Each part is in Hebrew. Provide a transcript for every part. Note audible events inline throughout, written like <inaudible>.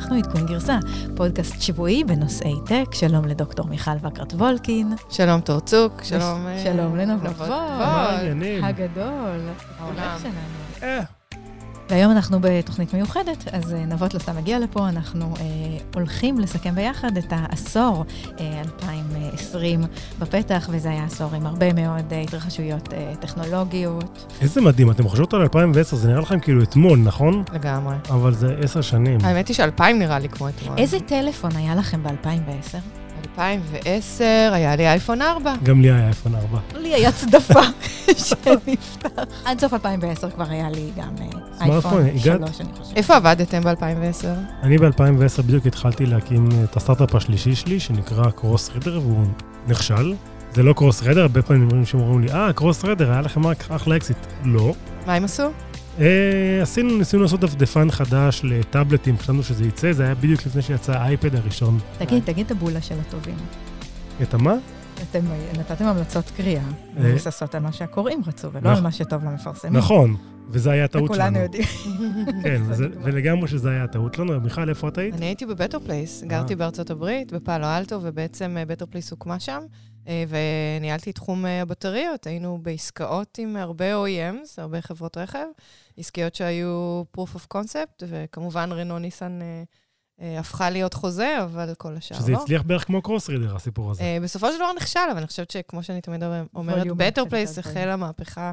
אנחנו עדכון גרסה, פודקאסט שבועי בנושאי טק. שלום לדוקטור מיכל וקרת וולקין. שלום תורצוק, שלום... אה, שלום לנבות נבות וול, הגדול, העורך כולם. שלנו. והיום אנחנו בתוכנית מיוחדת, אז אה, נבות לא סתם הגיע לפה, אנחנו אה, הולכים לסכם ביחד את העשור אה, 2020 בפתח, וזה היה עשור עם הרבה מאוד אה, התרחשויות אה, טכנולוגיות. איזה מדהים, אתם חושבות על 2010, זה נראה לכם כאילו אתמול, נכון? לגמרי. אבל זה עשר שנים. האמת היא שאלפיים נראה לי כמו אתמול. איזה טלפון היה לכם ב-2010? 2010 היה לי אייפון 4. גם לי היה אייפון 4. לי היה צדפה <laughs> שנפתח. עד סוף 2010 כבר היה לי גם אה, אייפון הגעת? 3, אני חושבת. איפה עבדתם ב-2010? אני ב-2010 בדיוק התחלתי להקים את הסטארט-אפ השלישי שלי, שנקרא Cross Reader, והוא נכשל. זה לא Crossrider, הרבה פעמים אומרים שאומרים לי, אה, Crossrider, היה לכם רק אחלה אקזיט. לא. מה הם עשו? אה, עשינו, ניסינו לעשות דפדפן חדש לטאבלטים, חשבנו שזה יצא, זה היה בדיוק לפני שיצא האייפד הראשון. תגיד, תגיד את הבולה של הטובים. את המה? אתם אה, נתתם המלצות קריאה, מבוססות על מה שהקוראים רצו, ולא נכון. על מה שטוב למפרסמים. נכון, וזה היה הטעות שלנו. כולנו יודעים. <laughs> כן. ולגמרי שזה היה הטעות שלנו. מיכל, איפה את היית? אני הייתי ב Better Place, גרתי אה. בארצות הברית, בפאלו אלטו, ובעצם אה, Better Place הוקמה שם, אה, וניהלתי את תחום אה, הבטריות. היינו בעסקאות עם הרבה OEMs, הרבה חברות רכב, עסקיות שהיו proof of concept, וכמובן רנו ניסן אה, אה, הפכה להיות חוזה, אבל כל השאר שזה לא. הצליח בערך כמו Cross Reader, הסיפור הזה. אה, בסופו של דבר נכשל, אבל אני חושבת שכמו שאני תמיד אומרת, פלייס הדברים. החלה המהפכה אה,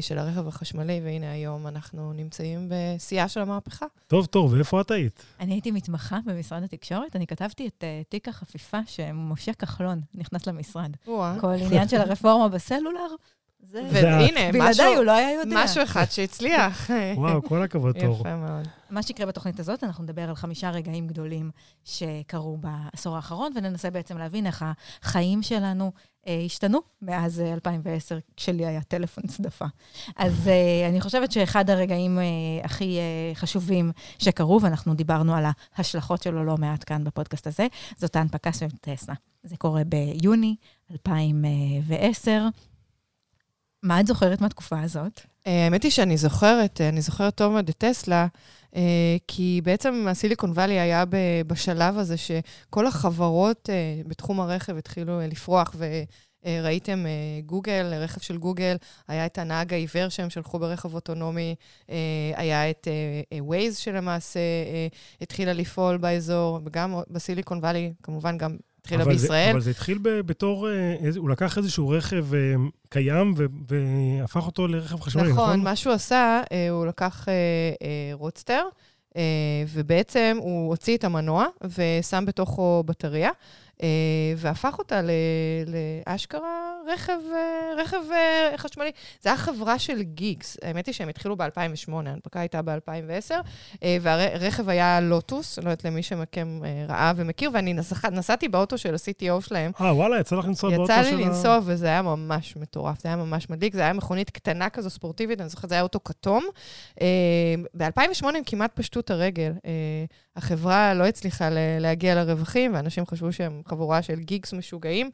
של הרכב החשמלי, והנה היום אנחנו נמצאים בשיאה של המהפכה. טוב, טוב, ואיפה את היית? אני הייתי מתמחה במשרד התקשורת, אני כתבתי את אה, תיק החפיפה שמשה כחלון נכנס למשרד. כל עניין של הרפורמה בסלולר, זה... והנה, משהו- בלעדיי הוא לא היה יודע. משהו אחד שהצליח. <laughs> וואו, כל הכבוד, תור. יפה מאוד. מה שיקרה בתוכנית הזאת, אנחנו נדבר על חמישה רגעים גדולים שקרו בעשור האחרון, וננסה בעצם להבין איך החיים שלנו אה, השתנו מאז אה, 2010, כשלי היה טלפון צדפה. אז אה, אני חושבת שאחד הרגעים אה, הכי אה, חשובים שקרו, ואנחנו דיברנו על ההשלכות שלו לא מעט כאן בפודקאסט הזה, זאת ההנפקה של טסלה. זה קורה ביוני 2010. מה את זוכרת מהתקופה הזאת? האמת היא שאני זוכרת, אה, אני זוכרת טוב מאוד את טסלה, אה, כי בעצם הסיליקון וואלי היה בשלב הזה שכל החברות אה, בתחום הרכב התחילו לפרוח, וראיתם גוגל, רכב של גוגל, היה את הנהג העיוור שהם שלחו ברכב אוטונומי, היה את ווייז שלמעשה התחילה לפעול באזור, וגם בסיליקון וואלי, כמובן גם התחילה אבל זה- בישראל. אבל זה התחיל ב- בתור, אה, איזה- הוא לקח איזשהו רכב אה, קיים ו- והפך אותו לרכב חשמלי, נכון, נכון? מה שהוא עשה, אה, הוא לקח אה, אה, רוצטר, אה, ובעצם הוא הוציא את המנוע ושם בתוכו בטריה, והפך אותה לאשכרה רכב, אה, רכב אה, חשמלי. זו הייתה חברה של גיגס. האמת היא שהם התחילו ב-2008, ההנפקה הייתה ב-2010, והרכב היה לוטוס, לא יודעת למי שמכם אה, ראה ומכיר, ואני נסח- נסעתי באוטו של ה-CTO שלהם. אה, וואלה, יצא לך לנסוע באוטו יצא של לי ה... לנסוע, וזה היה ממש מטורף, זה היה ממש מדליק, זה היה מכונית קטנה כזו, ספורטיבית, אני זוכרת, זה היה אוטו כתום. ב-2008 הם כמעט פשטו את הרגל. אה, החברה לא הצליחה להגיע לרווחים, ואנשים חשבו שהם חבורה של גיגס משוגעים.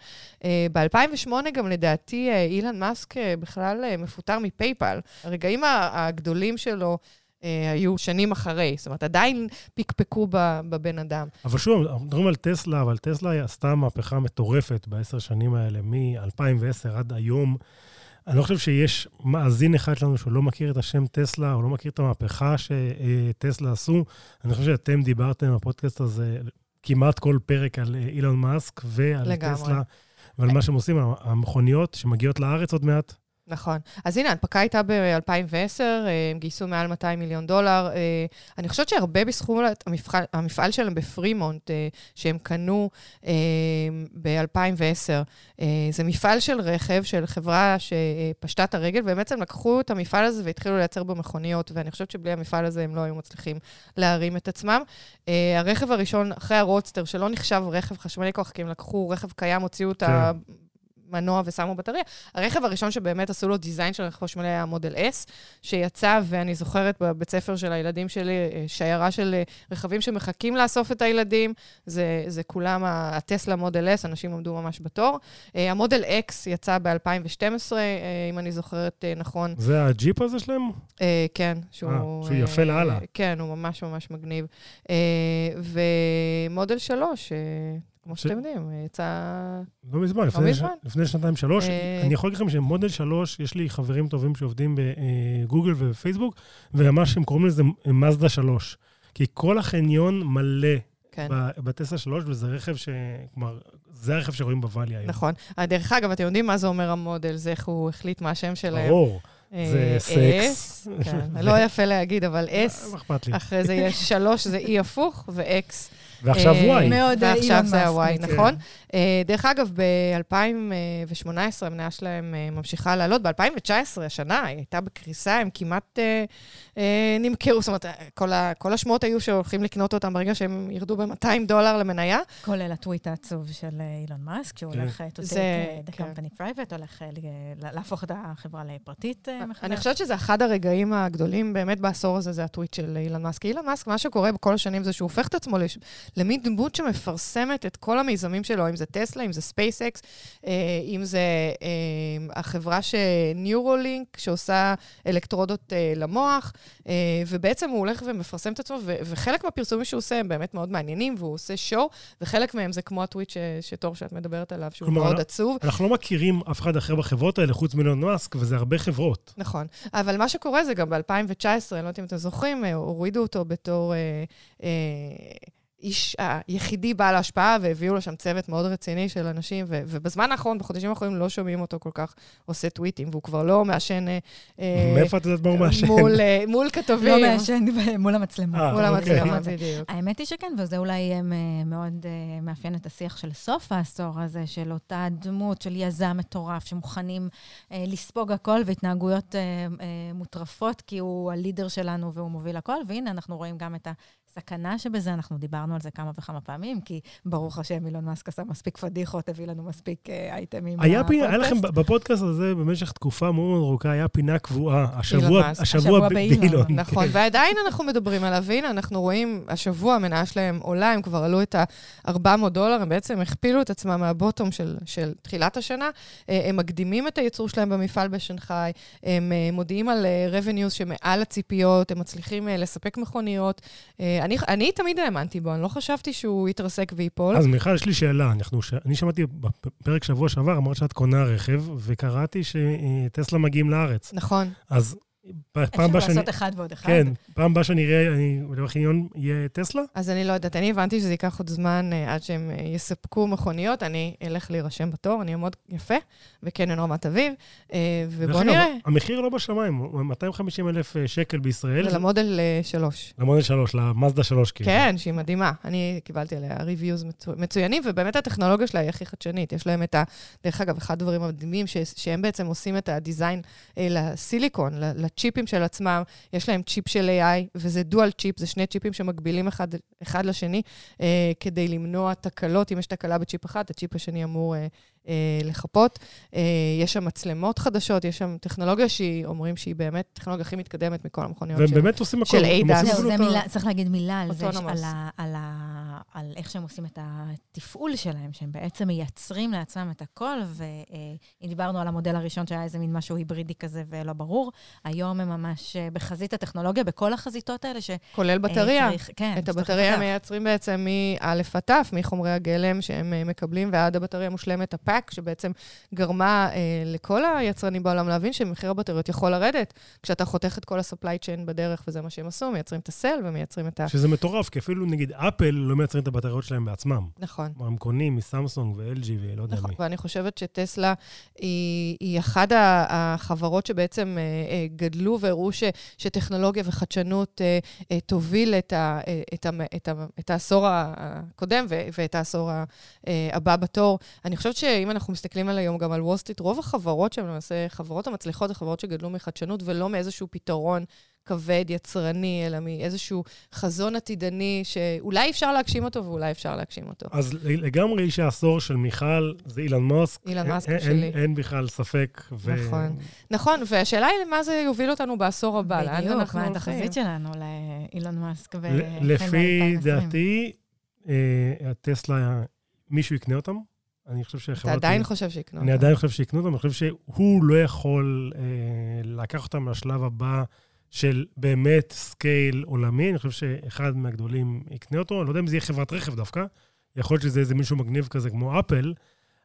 ב-2008 גם לדעתי אה, אילן מאסק אה, בכלל אה, מפוטר מפייפל. הרגעים הגדולים שלו... אה, היו שנים אחרי, זאת אומרת, עדיין פקפקו בבן אדם. אבל שוב, אנחנו מדברים על טסלה, אבל טסלה עשתה מהפכה מטורפת בעשר שנים האלה, מ-2010 עד היום. אני לא חושב שיש מאזין אחד שלנו שהוא לא מכיר את השם טסלה, או לא מכיר את המהפכה שטסלה עשו. אני חושב שאתם דיברתם בפודקאסט הזה כמעט כל פרק על אה, אילון מאסק ועל לגמרי. טסלה, ועל מה שהם עושים, המכוניות שמגיעות לארץ עוד מעט. נכון. אז הנה, ההנפקה הייתה ב-2010, הם גייסו מעל 200 מיליון דולר. אה, אני חושבת שהרבה בזכות המפעל, המפעל שלהם בפרימונט, אה, שהם קנו ב-2010, זה מפעל של רכב, של חברה שפשטה את הרגל, ובעצם לקחו את המפעל הזה והתחילו לייצר בו מכוניות, ואני חושבת שבלי המפעל הזה הם לא היו מצליחים להרים את עצמם. אה, הרכב הראשון, אחרי הרודסטר, שלא נחשב רכב חשמלי כוח, כי הם לקחו רכב קיים, הוציאו את ה... מנוע ושמו בטריה. הרכב הראשון שבאמת עשו לו design של רכב חשמלי היה Model S, שיצא, ואני זוכרת בבית ספר של הילדים שלי, אה, שיירה של אה, רכבים שמחכים לאסוף את הילדים, זה, זה כולם הטסלה Model S, אנשים עמדו ממש בתור. אה, ה Model X יצא ב-2012, אם אני זוכרת נכון. זה הג'יפ הזה שלהם? כן, שהוא... 아, שהוא יפה לאללה. כן, הוא ממש ממש מגניב. ומודל 3, כמו שאתם יודעים, יצא... לא מזמן, לא לפני, מזמן. ש... לפני שנתיים-שלוש. אה... אני יכול להגיד לכם שמודל שלוש, יש לי חברים טובים שעובדים בגוגל ובפייסבוק, וממש הם קוראים לזה מזדה שלוש. כי כל החניון מלא כן. בטסלה שלוש, וזה רכב ש... כלומר, זה הרכב שרואים בוואלי היום. נכון. אה, דרך אגב, אתם יודעים מה זה אומר המודל? זה איך הוא החליט מה השם שלהם. ברור. אה, זה סקס. כן, לא יפה להגיד, אבל <laughs> S. לי? אחרי זה יש שלוש, זה E הפוך, ו-X. ועכשיו וואי. אה, מאוד אילון מאסק. ועכשיו זה הוואי, נכון. אה, דרך אגב, ב-2018 המניה שלהם אה, ממשיכה לעלות. ב-2019, השנה, היא הייתה בקריסה, הם כמעט נמכרו. זאת אומרת, כל השמועות היו שהולכים לקנות אותם ברגע שהם ירדו ב-200 דולר למניה. כולל הטוויט העצוב של אילון מאסק, שהוא הולך to take the כן. company private, הולך להפוך את החברה לפרטית מחדש. אני חושבת שזה אחד הרגעים הגדולים באמת בעשור הזה, זה הטוויט של אילון מאסק. אילון מאסק, מה שקורה בכל השנים זה שהוא הופך את עצמו למין דמות שמפרסמת את כל המיזמים שלו, אם זה טסלה, אם זה ספייסקס, אה, אם זה אה, החברה שניורולינק, שעושה אלקטרודות אה, למוח, ובעצם הוא הולך ומפרסם את עצמו, וחלק מהפרסומים שהוא עושה הם באמת מאוד מעניינים, והוא עושה show, וחלק מהם זה כמו הטוויט שתור שאת מדברת עליו, שהוא כלומר, מאוד עצוב. אנחנו לא מכירים אף אחד אחר בחברות האלה, חוץ מלון מאסק, וזה הרבה חברות. נכון. אבל מה שקורה זה גם ב-2019, אני לא יודעת אם אתם זוכרים, הורידו אותו בתור... אה, אה, האיש היחידי בעל ההשפעה, והביאו לו שם צוות מאוד רציני של אנשים, ו- ובזמן האחרון, בחודשים האחרונים, לא שומעים אותו כל כך עושה טוויטים, והוא כבר לא מעשן... אה, אה, מאיפה את יודעת מה הוא מעשן? מול, אה, מול כתבים. לא מעשן <laughs> מול המצלמות. מול אוקיי. המצלמות, בדיוק. האמת היא שכן, וזה אולי מאוד מאפיין את השיח של סוף העשור הזה, של אותה דמות של יזם מטורף, שמוכנים לספוג הכל והתנהגויות מוטרפות, כי הוא הלידר שלנו והוא מוביל הכל, והנה, אנחנו רואים גם את ה... הסכנה שבזה, אנחנו דיברנו על זה כמה וכמה פעמים, כי ברוך השם, אילון מאסק עשה מספיק פדיחות, הביא לנו מספיק אה, אייטמים היה פינה, היה לכם בפודקאסט הזה במשך תקופה מאוד מאוד ארוכה, היה פינה קבועה, השבוע, השבוע באילון. נכון, כן. ועדיין אנחנו מדברים עליו, והנה, אנחנו רואים, השבוע המניה שלהם עולה, הם כבר עלו את ה-400 דולר, הם בעצם הכפילו את עצמם מהבוטום של, של תחילת השנה. אה, הם מקדימים את הייצור שלהם במפעל בשנגחאי, הם אה, מודיעים על revenues שמעל הציפיות, הם מצליחים לספק מכוניות. אני, אני תמיד האמנתי בו, אני לא חשבתי שהוא יתרסק וייפול. אז מיכל, יש לי שאלה. אנחנו, ש... אני שמעתי בפרק שבוע שעבר, אמרת שאת קונה רכב, וקראתי שטסלה מגיעים לארץ. נכון. אז פעם הבאה שאני... אפשר לעשות אחד ועוד אחד. כן, פעם הבאה שאני אראה, אני בחניון, יהיה טסלה? אז אני לא יודעת, אני הבנתי שזה ייקח עוד זמן uh, עד שהם uh, יספקו מכוניות, אני אלך להירשם בתור, אני אעמוד יפה, בקניון רמת אביב, uh, ובואו נראה. המחיר לא בשמיים, הוא 250 אלף שקל בישראל. זה למודל 3. למודל 3, למאזדה 3, כאילו. כן, שהיא מדהימה. אני קיבלתי עליה ריוויוז מצו... מצוינים, ובאמת הטכנולוגיה שלה היא הכי חדשנית. יש להם את ה... דרך אגב, אחד הדברים המדהימים. שהם בעצם עושים את ה design לסיליקון, לצ'יפים של עצמם, יש להם צ'יפ של AI, וזה dual chip, זה שני צ'יפים שמקבילים אחד, אחד לשני, אה, כדי למנוע תקלות. אם יש תקלה בצ'יפ אחד, הצ'יפ השני אמור אה, לחפות. אה, יש שם מצלמות חדשות, יש שם טכנולוגיה שהיא, אומרים שהיא באמת הטכנולוגיה הכי מתקדמת מכל המכוניות של, באמת עושים של ADAS. זהו, זה מילה, צריך להגיד מילה על זה, על, ה, על, ה, על איך שהם עושים את התפעול שלהם, שהם בעצם מייצרים לעצמם את הכל, ואם דיברנו על המודל הראשון שהיה איזה מין משהו היברידי כזה ולא ברור, היום הם ממש אה, בחזית הטכנולוגיה, בכל החזיתות האלה ש... כולל בטריה. צריך, כן. את הבטריה מייצרים בעצם מא' עד ת', מחומרי הגלם שהם מקבלים ועד הבטריה המושלמת, ה pack. pack, שבעצם גרמה אה, לכל היצרנים בעולם להבין שמחיר הבטריות יכול לרדת כשאתה חותך את כל ה-supply chain בדרך, וזה מה שהם עשו, מייצרים את ה cell ומייצרים את ה... שזה מטורף, כי אפילו נגיד אפל לא מייצרים את הבטריות שלהם בעצמם. נכון. הם קונים מסמסונג ו-LG ולא יודע נכון, מי. ואני חושבת שטסלה היא, היא אחת החברות שבעצם אה, אה, גדלו והראו ש, שטכנולוגיה וחדשנות אה, אה, תוביל את, ה, אה, את, ה, את, ה, את העשור הקודם ו, ואת העשור הבא בתור. אני חושבת שאם ואם אנחנו מסתכלים על היום גם על וול סטריט, רוב החברות שהן למעשה חברות המצליחות, זה חברות שגדלו מחדשנות ולא מאיזשהו פתרון כבד, יצרני, אלא מאיזשהו חזון עתידני שאולי אפשר להגשים אותו ואולי אפשר להגשים אותו. אז לגמרי איש העשור של מיכל זה אילון מאסק. אילון מאסק אין, שלי. אין, אין בכלל ספק. ו... נכון. נכון, והשאלה היא למה זה יוביל אותנו בעשור הבא, לאן בדיוק, אנחנו מה הולכים. התחזית שלנו לאילון מאסק ו... ל- לפי דעתי, אה, הטסלה, מישהו יקנה אותם. אני חושב אתה שחברת... עדיין חושב שיקנו אני אותה. עדיין חושב שיקנו אותם, אני חושב שהוא לא יכול אה, לקחת אותם לשלב הבא של באמת scale עולמי. אני חושב שאחד מהגדולים יקנה אותו, אני לא יודע אם זה יהיה חברת רכב דווקא, יכול להיות שזה איזה מישהו מגניב כזה כמו אפל,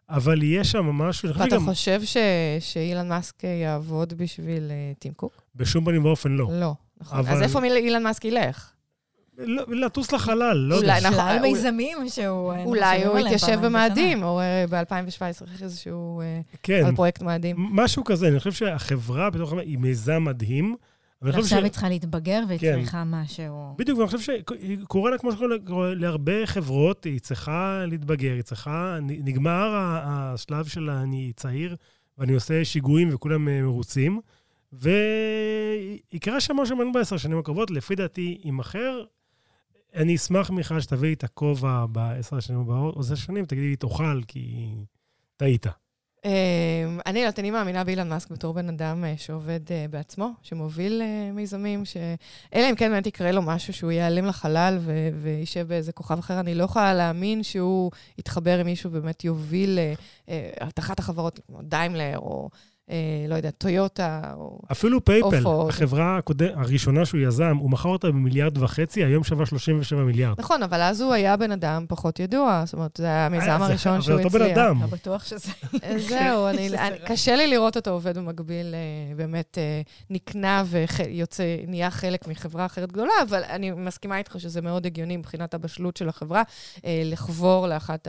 אבל יהיה שם משהו, אני ואתה שגם חושב ש- שאילן מאסק יעבוד בשביל אה, טים קוק? בשום פנים ואופן לא. לא. נכון. אבל- אז איפה אילן מאסק ילך? לא- לטוס לחלל, לא יודע. אולי, נכון, שלל אולי- מיזמים שהוא... אה, אולי הוא בשנה. במאדים, או אה, ב-2017 איזשהו... אה, כן, על פרויקט מאדים. משהו כזה. אני חושב שהחברה בתוך החברה היא מיזם מדהים. ועכשיו ש- היא צריכה להתבגר והיא כן. צריכה משהו... בדיוק, ואני חושב שקורה לה כמו שקורה לה- להרבה חברות, היא צריכה להתבגר, היא צריכה... נגמר השלב של אני צעיר ואני עושה שיגועים וכולם אה, מרוצים, ויקרה שם משהו מעניין בעשר שנים הקרובות, לפי דעתי יימכר. אני אשמח, מיכל, שתביאי את הכובע בעשר השנים הבאות, או עשר שנים, תגידי לי, תאכל, כי טעית. אה, אני יודעת, אני מאמינה באילן מאסק בתור בן אדם אה, שעובד אה, בעצמו, שמוביל אה, מיזמים. אלא אם כן באמת יקרה לו משהו שהוא ייעלם לחלל וישב באיזה כוכב אחר, אני לא יכולה להאמין שהוא יתחבר עם מישהו ובאמת יוביל את אחת החברות, כמו דיימלר, או לא יודע, טויוטה, או... אפילו פייפאל. החברה הראשונה שהוא יזם, הוא מכר אותה במיליארד וחצי, היום שווה 37 מיליארד. נכון, אבל אז הוא היה בן אדם פחות ידוע, זאת אומרת, זה היה המיזם אה, זה- הראשון שהוא אבל הצליח. אותו בן אדם. לא בטוח שזה... אה, <laughs> זהו, אני, אני. קשה לי לראות אותו עובד במקביל, אה, באמת אה, נקנה ויוצא, נהיה חלק מחברה אחרת גדולה, אבל אני מסכימה איתך שזה מאוד הגיוני מבחינת הבשלות של החברה, אה, לחבור לאחת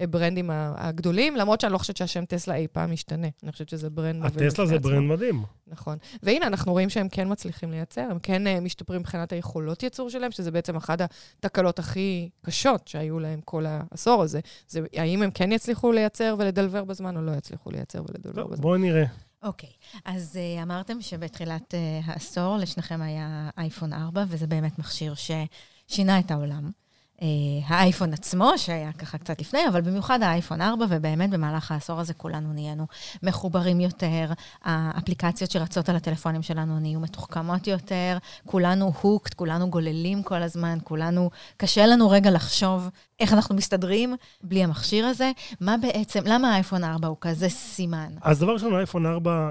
הברנדים ה- הגדולים, למרות שאני לא חושבת שהשם טסלה אי פעם ישתנה. אני חושבת שזה brand מוביל הטסלה זה. brand מדהים. נכון. והנה, אנחנו רואים שהם כן מצליחים לייצר, הם כן אה, משתפרים מבחינת היכולות ייצור שלהם, שזה בעצם אחת התקלות הכי קשות שהיו להם כל העשור הזה. זה האם הם כן יצליחו לייצר ול deliver בזמן, או לא יצליחו לייצר ול deliver טוב, בזמן. בואו נראה. אוקיי, אז uh, אמרתם שבתחילת uh, העשור לשניכם היה אייפון 4, וזה באמת מכשיר ששינה את העולם. Uh, האייפון עצמו, שהיה ככה קצת לפני, אבל במיוחד האייפון 4, ובאמת במהלך העשור הזה כולנו נהיינו מחוברים יותר, האפליקציות שרצות על הטלפונים שלנו נהיו מתוחכמות יותר, כולנו הוקט, כולנו גוללים כל הזמן, כולנו, קשה לנו רגע לחשוב איך אנחנו מסתדרים בלי המכשיר הזה. מה בעצם, למה האייפון 4 הוא כזה סימן? אז דבר ראשון, האייפון 4,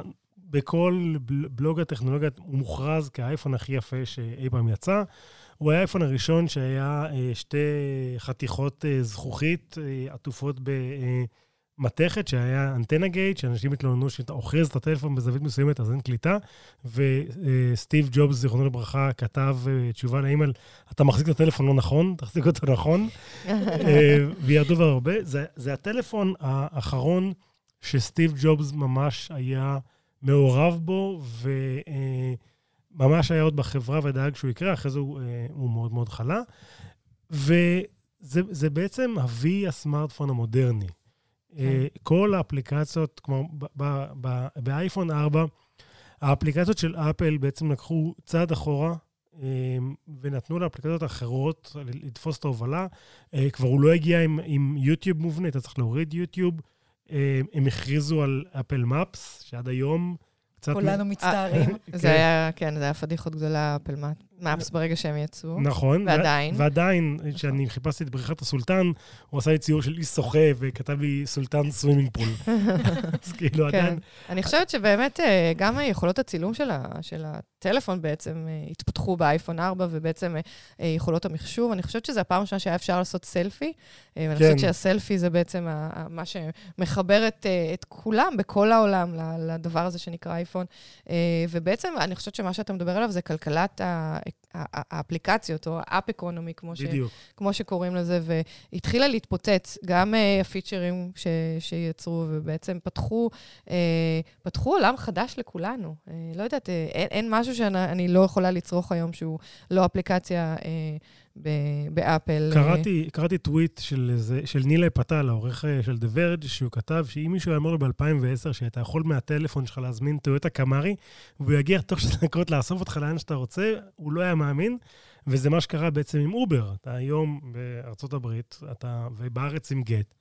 בכל בל- בלוג הטכנולוגיה, הוא מוכרז כאייפון הכי יפה שאי פעם יצא. הוא היה האייפון הראשון שהיה אה, שתי חתיכות אה, זכוכית אה, עטופות במתכת, שהיה אנטנה גייט, שאנשים התלוננו שאתה אוחז את הטלפון בזווית מסוימת, אז אין קליטה. וסטיב ג'ובס, זיכרונו לברכה, כתב תשובה לאימייל, אתה מחזיק את הטלפון לא נכון, <laughs> תחזיק אותו נכון. <laughs> וירדו הרבה. זה, זה הטלפון האחרון שסטיב ג'ובס ממש היה מעורב בו, וממש היה עוד בחברה ודאג שהוא יקרה, אחרי זה הוא, אה, הוא מאוד מאוד חלה. וזה זה בעצם ה-V הסמארטפון המודרני. אה, כל האפליקציות, כלומר, באייפון 4, האפליקציות של אפל בעצם לקחו צעד אחורה, אה, ונתנו לאפליקציות אחרות לתפוס את ההובלה. כבר הוא לא הגיע עם, עם יוטיוב מובנה, אתה צריך להוריד יוטיוב. הם הכריזו על אפל מאפס, שעד היום. כולנו מצטערים. <laughs> זה היה, כן, זה היה פדיחות גדולה, אפל מאפס ברגע שהם יצאו. נכון. ועדיין? ועדיין, כשאני חיפשתי את בריכת הסולטן, הוא עשה לי ציור של איש שוחה וכתב לי Sultan swimming pool. <laughs> אז כאילו כן. עדיין... אני חושבת שבאמת אה, גם יכולות הצילום של, הטלפון בעצם אה, התפתחו באייפון 4, ובעצם אה, יכולות המחשוב. אני חושבת שזו הפעם הראשונה שהיה אפשר לעשות סלפי, כן. חושבת שהסלפי זה בעצם מה שמחבר את, את כולם, בכל העולם, לדבר הזה שנקרא אייפון. ובעצם אני חושבת שמה שאתה מדבר עליו זה כלכלת ה... like האפליקציות, או האפ אקונומי, כמו, ש. כמו שקוראים לזה, והתחילה להתפוצץ גם uh, הפיצ'רים ש, שיצרו, ובעצם פתחו, uh, פתחו עולם חדש לכולנו. Uh, לא יודעת, uh, אין, אין משהו שאני לא יכולה לצרוך היום שהוא לא אפליקציה uh, באפל. קראתי, קראתי טוויט של, של נילי פטל, העורך של The Verge, שהוא כתב שאם מישהו אמר לו ב-2010 שאתה יכול מהטלפון שלך להזמין טויוטה קמארי, והוא יגיע תוך שתי דקות לאסוף אותך לאן שאתה רוצה, הוא לא היה מאמין. וזה מה שקרה בעצם עם אובר. אתה היום בארצות הברית, אתה, ובארץ עם גט.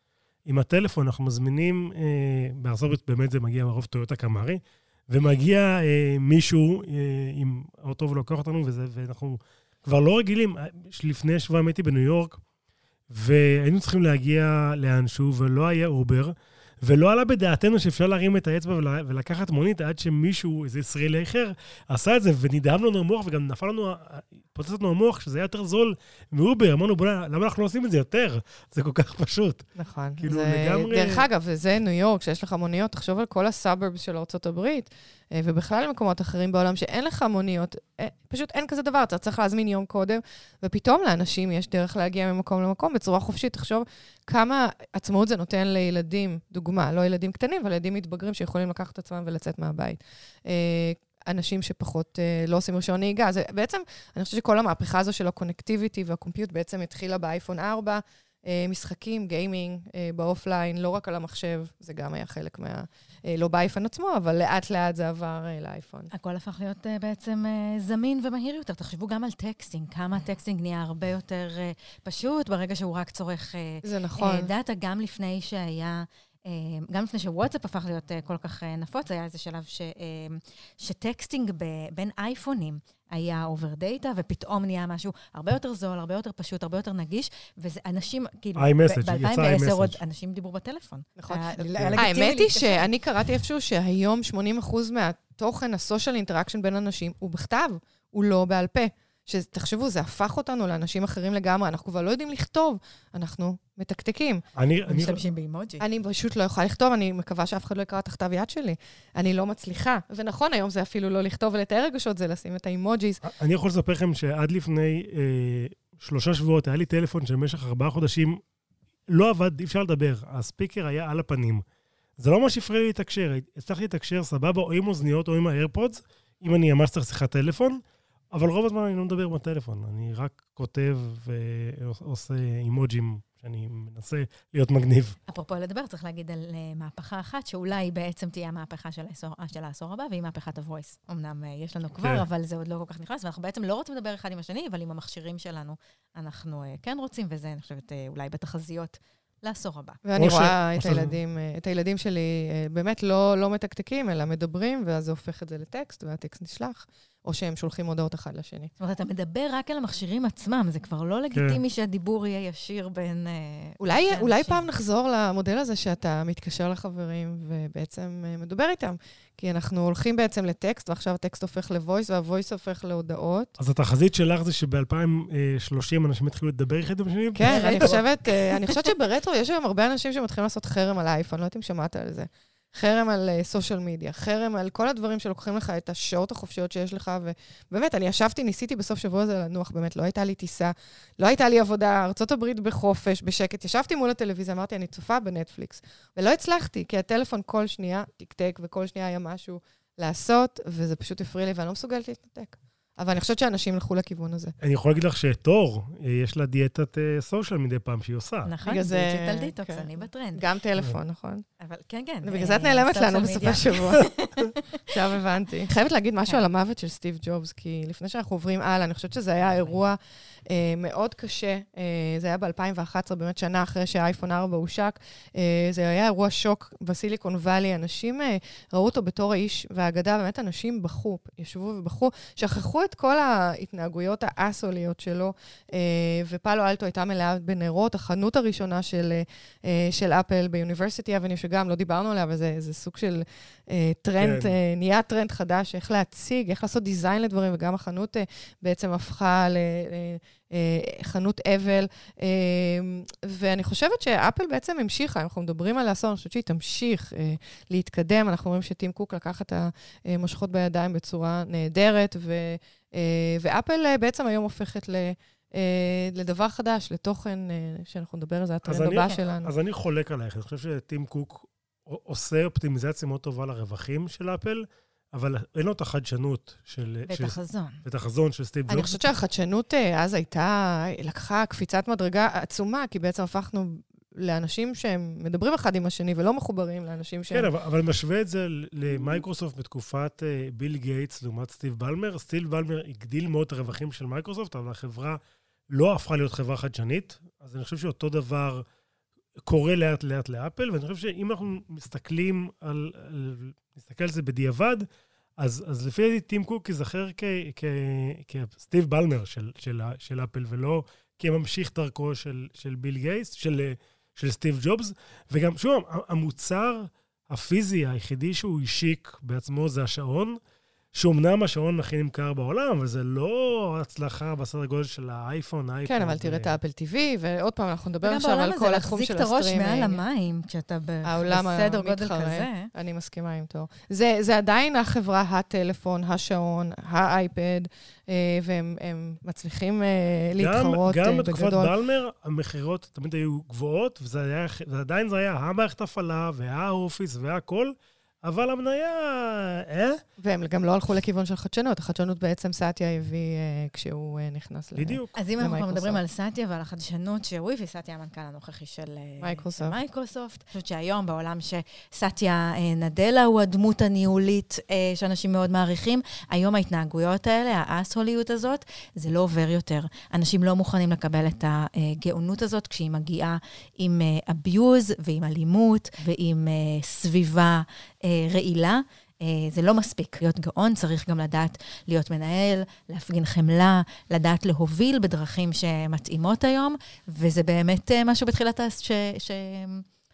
עם הטלפון אנחנו מזמינים, אה, בארצות הברית באמת זה מגיע מרוב טויוטה קאמרי, ומגיע אה, מישהו אה, עם האוטו ולוקח אותנו, וזה, ואנחנו כבר לא רגילים. לפני שבועיים הייתי בניו יורק, והיינו צריכים להגיע לאנשהו, ולא היה אובר, ולא עלה בדעתנו שאפשר להרים את האצבע ולקחת מונית עד שמישהו, איזה ישראלי אחר, עשה את זה, ונדהם לנו המוח, וגם נפל לנו, פוצץ לנו המוח, שזה היה יותר זול מאובר. אמרנו, בוא'נה, למה אנחנו לא עושים את זה יותר? זה כל כך פשוט. נכון. כאילו, זה... לגמרי... דרך אגב, וזה ניו יורק, שיש לך מוניות, תחשוב על כל הסאברבס של ארה"ב, אה, ובכלל למקומות אחרים בעולם שאין לך מוניות, אה, פשוט אין כזה דבר, אתה צריך להזמין יום קודם, ופתאום לאנשים יש דרך להגיע ממקום למקום בצורה חופשית. תחשוב כמה עצמאות זה נותן לילדים, דוגמה, לא ילדים קטנים, אבל ילדים מתבגרים שיכולים לקחת את עצמם ולצאת מהבית. אה, אנשים שפחות לא עושים רישיון נהיגה. זה בעצם, אני חושבת שכל המהפכה הזו של ה connectivity וה compute בעצם התחילה באייפון 4, משחקים, gaming, ב offline, לא רק על המחשב, זה גם היה חלק מה... אה, לא באייפון עצמו, אבל לאט-לאט זה עבר אה, לאייפון. הכל הפך להיות אה, בעצם זמין ומהיר יותר. תחשבו גם על texting, כמה texting נהיה הרבה יותר פשוט ברגע שהוא רק צורך... זה נכון. data, גם לפני שהיה... גם לפני שוואטסאפ הפך להיות כל כך נפוץ, היה איזה שלב ש, ש texting בין אייפונים היה over data, ופתאום נהיה משהו הרבה יותר זול, הרבה יותר פשוט, הרבה יותר נגיש, וזה אנשים, כאילו, ב-2010 עוד אנשים דיברו בטלפון. נכון. האמת היא שאני קראתי איפשהו שהיום 80% מהתוכן, ה social interaction בין אנשים, הוא בכתב, הוא לא בעל פה. שתחשבו, זה הפך אותנו לאנשים אחרים לגמרי, אנחנו כבר לא יודעים לכתוב, אנחנו מתקתקים. אני... אני משתמשים באימוג'י. אני פשוט לא יכולה לכתוב, אני מקווה שאף אחד לא יקרא את הכתב יד שלי. אני לא מצליחה. ונכון, היום זה אפילו לא לכתוב ולתאר רגשות, זה לשים את האימוג'יז. אני יכול לספר לכם שעד לפני אה, שלושה שבועות היה לי טלפון שבמשך ארבעה חודשים לא עבד, אי אפשר לדבר. הספיקר היה על הפנים. זה לא מה שהפריע לי לתקשר. הצלחתי לתקשר סבבה, או עם אוזניות או עם האיירפודס, אם אני ממש צריך שיחת טלפון. אבל רוב הזמן אני לא מדבר בטלפון, אני רק כותב ועושה אימוג'ים שאני מנסה להיות מגניב. אפרופו לדבר, צריך להגיד על אה, מהפכה אחת, שאולי בעצם תהיה המהפכה של העשור, של העשור הבא, והיא מהפכת ה-voice. אמנם אה, יש לנו כבר, כן. אבל זה עוד לא כל כך נכנס, ואנחנו בעצם לא רוצים לדבר אחד עם השני, אבל עם המכשירים שלנו אנחנו אה, כן רוצים, וזה, אני חושבת, אולי בתחזיות לעשור הבא. ואני רואה ש... את, הילדים, את הילדים שלי באמת לא, לא מתקתקים, אלא מדברים, ואז זה הופך את זה לטקסט, והטקסט נשלח. או שהם שולחים הודעות אחד לשני. זאת אומרת, אתה מדבר רק על המכשירים עצמם, זה כבר לא לגיטימי כן. שהדיבור יהיה ישיר בין... אה, אולי, אולי פעם נחזור למודל הזה שאתה מתקשר לחברים ובעצם אה, מדבר איתם. כי אנחנו הולכים בעצם לטקסט, ועכשיו הטקסט הופך לוויס, והוויס הופך להודעות. אז התחזית שלך זה שב-2030 אנשים יתחילו לדבר אחד עם השני? כן, אני חושבת, אה, אני חושבת שברטרו יש היום הרבה אנשים שמתחילים לעשות חרם על אייפון, לא יודעת אם שמעת על זה. חרם על סושיאל uh, מדיה, חרם על כל הדברים שלוקחים לך את השעות החופשיות שיש לך, ובאמת, אני ישבתי, ניסיתי בסוף שבוע הזה לנוח, באמת, לא הייתה לי טיסה, לא הייתה לי עבודה, ארה"ב בחופש, בשקט. ישבתי מול הטלוויזיה, אמרתי, אני צופה בנטפליקס, ולא הצלחתי, כי הטלפון כל שנייה תקתק, וכל שנייה היה משהו לעשות, וזה פשוט הפריע לי, ואני לא מסוגלת להתנתק. אבל אני חושבת שאנשים ילכו לכיוון הזה. אני יכול להגיד לך שתור, אה, יש לה דיאטת סושיאל אה, מדי פעם שהיא עושה. נכון, זה digital detox, כן. אני בטרנד. גם טלפון, נכון. אבל כן, כן. ובגלל זה את נעלמת לנו בסופי השבוע. <laughs> עכשיו הבנתי. <laughs> חייבת להגיד משהו. על המוות של סטיב ג'ובס, כי לפני שאנחנו עוברים הלאה, אני חושבת שזה היה אירוע אה, מאוד קשה. אה, זה היה ב-2011, באמת שנה אחרי שהאייפון 4 הושק. אה, זה היה אירוע שוק בסיליקון וואלי. אנשים אה, ראו אותו בתור האיש והאגדה, באמת אנשים בכו, ישבו ובכו, שכחו את כל ההתנהגויות האסוליות שלו, אה, ופאלו אלטו הייתה מלאה בנרות. החנות הראשונה של, אה, של אפל ב University Avenue, שגם לא דיברנו עליה, אבל זה, זה סוג של אה, טרנד, כן. אה, נהיה טרנד חדש, איך להציג, איך לעשות design לדברים, וגם החנות אה, בעצם הפכה ל... חנות אבל, ואני חושבת שאפל בעצם המשיכה, אנחנו מדברים על האסון, אני חושבת שהיא תמשיך להתקדם. אנחנו רואים שטים קוק לקח את המושכות בידיים בצורה נהדרת, ו, ואפל בעצם היום הופכת ל... לדבר חדש, לתוכן שאנחנו נדבר על זה, הטרנד הבא שלנו. אז אני חולק עלייך, אני חושב שטים קוק עושה אופטימיזציה מאוד טובה לרווחים של אפל, אבל אין לו את החדשנות של... ואת החזון. ואת החזון של סטיב ג'ובס. אני חושבת שהחדשנות אה, אז הייתה, לקחה קפיצת מדרגה עצומה, כי בעצם הפכנו לאנשים שהם מדברים אחד עם השני ולא מחוברים לאנשים שהם... כן, אבל, אבל משווה את זה למייקרוסופט בתקופת אה, ביל גייטס לעומת סטיב בלמר. סטיב בלמר הגדיל מאוד את הרווחים של מייקרוסופט, אבל החברה לא הפכה להיות חברה חדשנית, אז אני חושב שאותו דבר... קורה לאט-לאט לאפל, ואני חושב שאם אנחנו מסתכלים על, על נסתכל על זה בדיעבד, אז, אז לפי דעתי טים קוק ייזכר כסטיב בלמר של, של, של אפל, ולא כממשיך דרכו של, של ביל גייטס, של, של סטיב ג'ובס. וגם, שוב, המוצר הפיזי היחידי שהוא השיק בעצמו זה השעון. שאומנם השעון הכי נמכר בעולם, אבל זה לא הצלחה בסדר גודל של האייפון, האייפון. כן, אבל תראה את האפל TV, ועוד פעם, אנחנו נדבר עכשיו על כל התחום של הסטרימינג. וגם בעולם הזה להחזיק את הראש מעל המים, כשאתה בסדר גודל כזה. אני מסכימה עם תור. זה, זה עדיין החברה, הטלפון, השעון, האייפד, אה, והם מצליחים אה, להתחרות גם, גם בגדול. גם בתקופת בלמר, המכירות תמיד היו גבוהות, ועדיין זה היה המערכת הפעלה, והאופיס והכול. אבל המניה, אה? והם גם לא הלכו לכיוון של חדשנות. החדשנות בעצם סאטיה הביא אה, כשהוא אה, נכנס בדיוק. אז אם אנחנו מדברים על סאטיה ועל החדשנות שהוא הביא, סאטיה המנכ"ל הנוכחי של אה, מייקרוסופט. מייקרוסופט. אני חושבת שהיום, בעולם שסאטיה אה, נאדלה הוא הדמות הניהולית אה, שאנשים מאוד מעריכים, היום ההתנהגויות האלה, האסהוליות הזאת, זה לא עובר יותר. אנשים לא מוכנים לקבל את הגאונות הזאת כשהיא מגיעה עם abuse ועם אלימות ועם סביבה. אה, רעילה. אה, זה לא מספיק להיות גאון, צריך גם לדעת להיות מנהל, להפגין חמלה, לדעת להוביל בדרכים שמתאימות היום, וזה באמת אה, משהו בתחילת ה... ש... ש...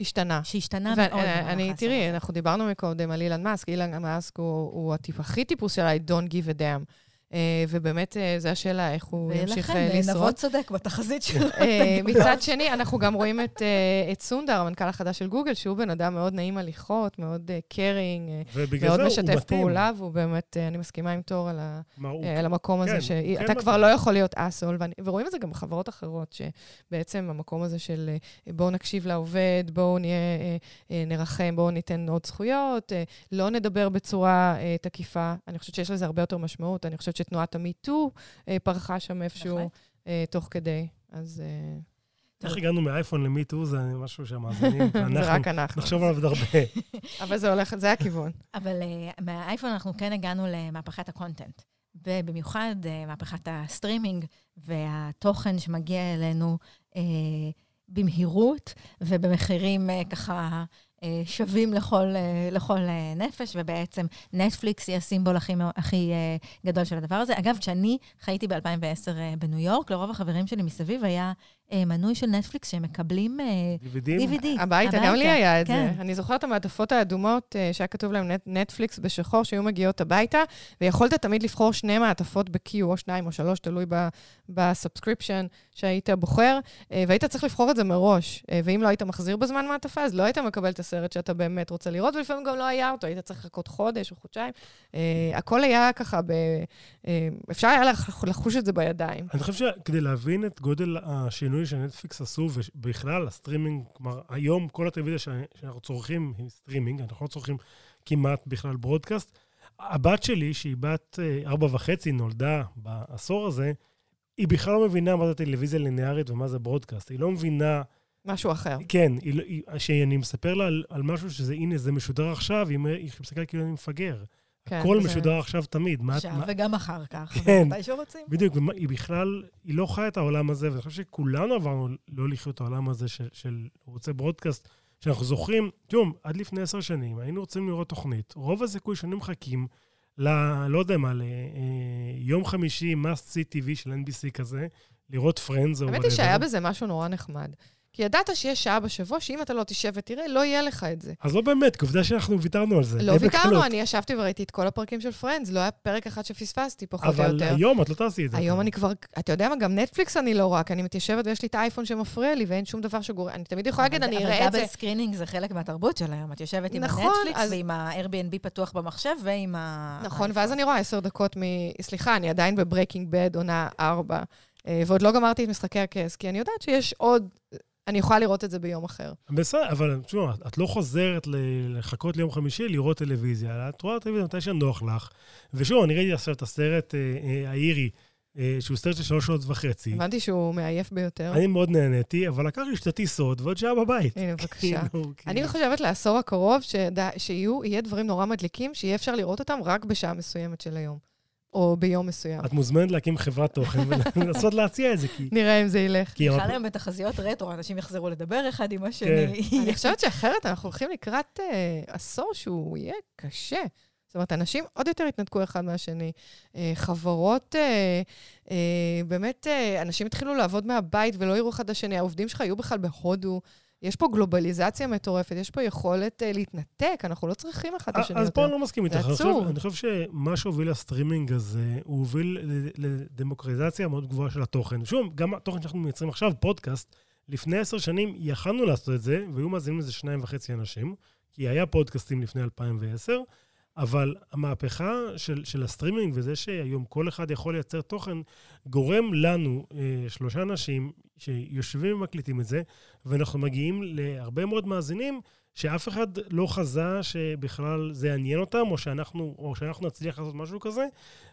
השתנה. שהשתנה מאוד. אני, תראי, אנחנו דיברנו מקודם על אילן מאסק, אילן מאסק הוא, הוא הטיפ, הכי טיפוס של I don't give a damn. אה, ובאמת, אה, זו השאלה, איך הוא ימשיך אה, לשרוד. ולכן, נבות צודק בתחזית <laughs> שלו. מצד שני, אנחנו גם רואים את, את סונדר, המנכ"ל החדש של גוגל, שהוא בן אדם מאוד נעים הליכות, מאוד קרינג, מאוד משתף פעולה, והוא באמת, אני מסכימה עם תור על, ה, על המקום הזה, כן, שאתה כן כבר לא יכול להיות אסול, ורואים את זה גם בחברות אחרות, שבעצם המקום הזה של בואו נקשיב לעובד, בואו נהיה, נרחם, בואו ניתן עוד זכויות, לא נדבר בצורה תקיפה. אני חושבת שיש לזה הרבה יותר משמעות. אני חושבת שתנועת ה Me Too אה, פרחה שם איפשהו אה, תוך כדי. אז... אה, איך הגענו מאייפון ל Me Too, זה משהו שהמאזינים, <laughs> זה רק אנחנו. נחשוב עליו עוד הרבה. <laughs> אבל זה הולך, זה הכיוון. אבל מהאייפון אנחנו כן הגענו למהפכת ה content. ובמיוחד מהפכת הסטרימינג והתוכן שמגיע אלינו במהירות ובמחירים ככה שווים לכל, אה, לכל אה, נפש, ובעצם נטפליקס היא הסימבול הכי, הכי גדול של הדבר הזה. אגב, כשאני חייתי ב-2010 בניו יורק, לרוב החברים שלי מסביב היה אה, מנוי של נטפליקס שהם מקבלים DVD. הביתה, גם לי היה את כן. זה. אני זוכרת את המעטפות האדומות אה, שהיה כתוב להם נטפליקס בשחור, שהיו מגיעות הביתה, ויכולת תמיד לבחור שני מעטפות ב-queue, או שניים או שלוש, תלוי ב subscription שהיית בוחר, אה, והיית צריך לבחור את זה מראש. ואם לא היית מחזיר בזמן מעטפה, אז לא היית מקבל את הסרט שאתה באמת רוצה לראות, ולפעמים גם לא היה אותו, היית צריך לחכות חודש או חודשיים. הכל היה ככה, ב... אפשר היה לחוש את זה בידיים. אני חושב שכדי להבין את גודל השינוי השינוי שנטפליקס עשו, ובכלל הסטרימינג, כלומר, היום כל הטלוויזיה שאנחנו צורכים היא סטרימינג, אנחנו לא צורכים כמעט בכלל ברודקאסט. הבת שלי, שהיא בת אה, ארבע וחצי, נולדה בעשור הזה, היא בכלל לא מבינה מה זה טלוויזיה ליניארית ומה זה ברודקאסט. היא לא מבינה... משהו אחר. כן, היא, לא, היא, שאני מספר לה על, על משהו שזה, הנה, זה משודר עכשיו, היא, היא מסתכלת כאילו אני מפגר. כן, הכל זה... משודר עכשיו תמיד. עכשיו מה... וגם אחר כך, כן, מתי שרוצים. בדיוק, היא בכלל, היא לא חיה את העולם הזה, ואני חושב שכולנו עברנו לא לחיות את העולם הזה של, של רוצה ברודקאסט, שאנחנו זוכרים, תראו, עד לפני עשר שנים היינו רוצים לראות תוכנית, רוב הסיכוי שהיינו מחכים ל... לא יודע מה, ליום חמישי, must see TV של NBC כזה, לראות Friends או... האמת היא שהיה בזה משהו נורא נחמד. כי ידעת שיש שעה בשבוע, שאם אתה לא תשב ותראה, לא יהיה לך את זה. אז לא באמת, כי עובדה שאנחנו ויתרנו על זה. לא ויתרנו, בקלות. אני ישבתי וראיתי את כל הפרקים של Friends, לא היה פרק אחד שפספסתי, פחות או אבל יותר. היום את לא תעשי את זה. היום אני כבר, אתה יודע מה, גם נטפליקס אני לא רואה, כי אני מתיישבת ויש לי את האייפון שמפריע לי, ואין שום דבר שגורם, אני תמיד יכולה להגיד, אני אראה את זה. אבל double screening זה חלק מהתרבות של היום. את יושבת עם נכון, הנטפליקס אז- ועם ה-Airbnb פתוח במחשב ועם ה... נכון, ואז אני רואה עשר דקות מ... סליחה, אני עדיין ב Breaking Bad, עונה ארבע, אה, ועוד לא גמרתי את משחקי הכס, כי אני יודעת שיש עוד... אני יכולה לראות את זה ביום אחר. בסדר, אבל תשמעו, את- לא חוזרת לחכות ליום חמישי לראות טלוויזיה, את רואה טלוויזיה מתי שנוח לך. ושוב, אני ראיתי עכשיו את הסרט אה, אה, האיריש, אה, שהוא סרט של שלוש שעות וחצי. הבנתי שהוא מעייף ביותר. אני מאוד נהניתי, אבל לקח לי שתי טיסות ועוד שעה בבית. הנה, בבקשה. <laughs> כאילו, אני כאילו. חושבת לעשור הקרוב, שיהיו, יהיה דברים נורא מדליקים, שיהיה אפשר לראות אותם רק בשעה מסוימת של היום, או ביום מסוים. את מוזמנת להקים חברת תוכן ולנסות להציע את זה, כי... נראה אם זה ילך. כי בכלל היום בתחזיות רטרו, אנשים יחזרו לדבר אחד עם כן. השני. <laughs> אני חושבת שאחרת אנחנו הולכים לקראת אה, עשור שהוא יהיה קשה. זאת אומרת, אנשים עוד יותר יתנתקו אחד מהשני. אה, חברות, אה, באמת, אנשים התחילו לעבוד מהבית ולא יראו אחד את השני. העובדים שלך היו בכלל בהודו. יש פה גלובליזציה מטורפת, יש פה יכולת אה, להתנתק, אנחנו לא צריכים אחד את השני אז יותר. פה אני לא מסכים איתך. אני חושב- עצוב. אני חושב שמה שהוביל לסטרימינג הזה, הוא הוביל לדמוקרטיזציה מאוד גבוהה של התוכן. שוב, גם התוכן שאנחנו מייצרים עכשיו, פודקאסט, לפני עשר שנים יכלנו לעשות את זה, והיו מאזינים לזה שניים וחצי אנשים, כי היה פודקאסטים לפני 2010, אבל המהפכה של, של הסטרימינג וזה שהיום כל אחד יכול לייצר תוכן, גורם לנו, אה, שלושה אנשים, שיושבים ומקליטים את זה, ואנחנו מגיעים להרבה מאוד מאזינים שאף אחד לא חזה שבכלל זה יעניין אותם, או שאנחנו, או שאנחנו נצליח לעשות משהו כזה.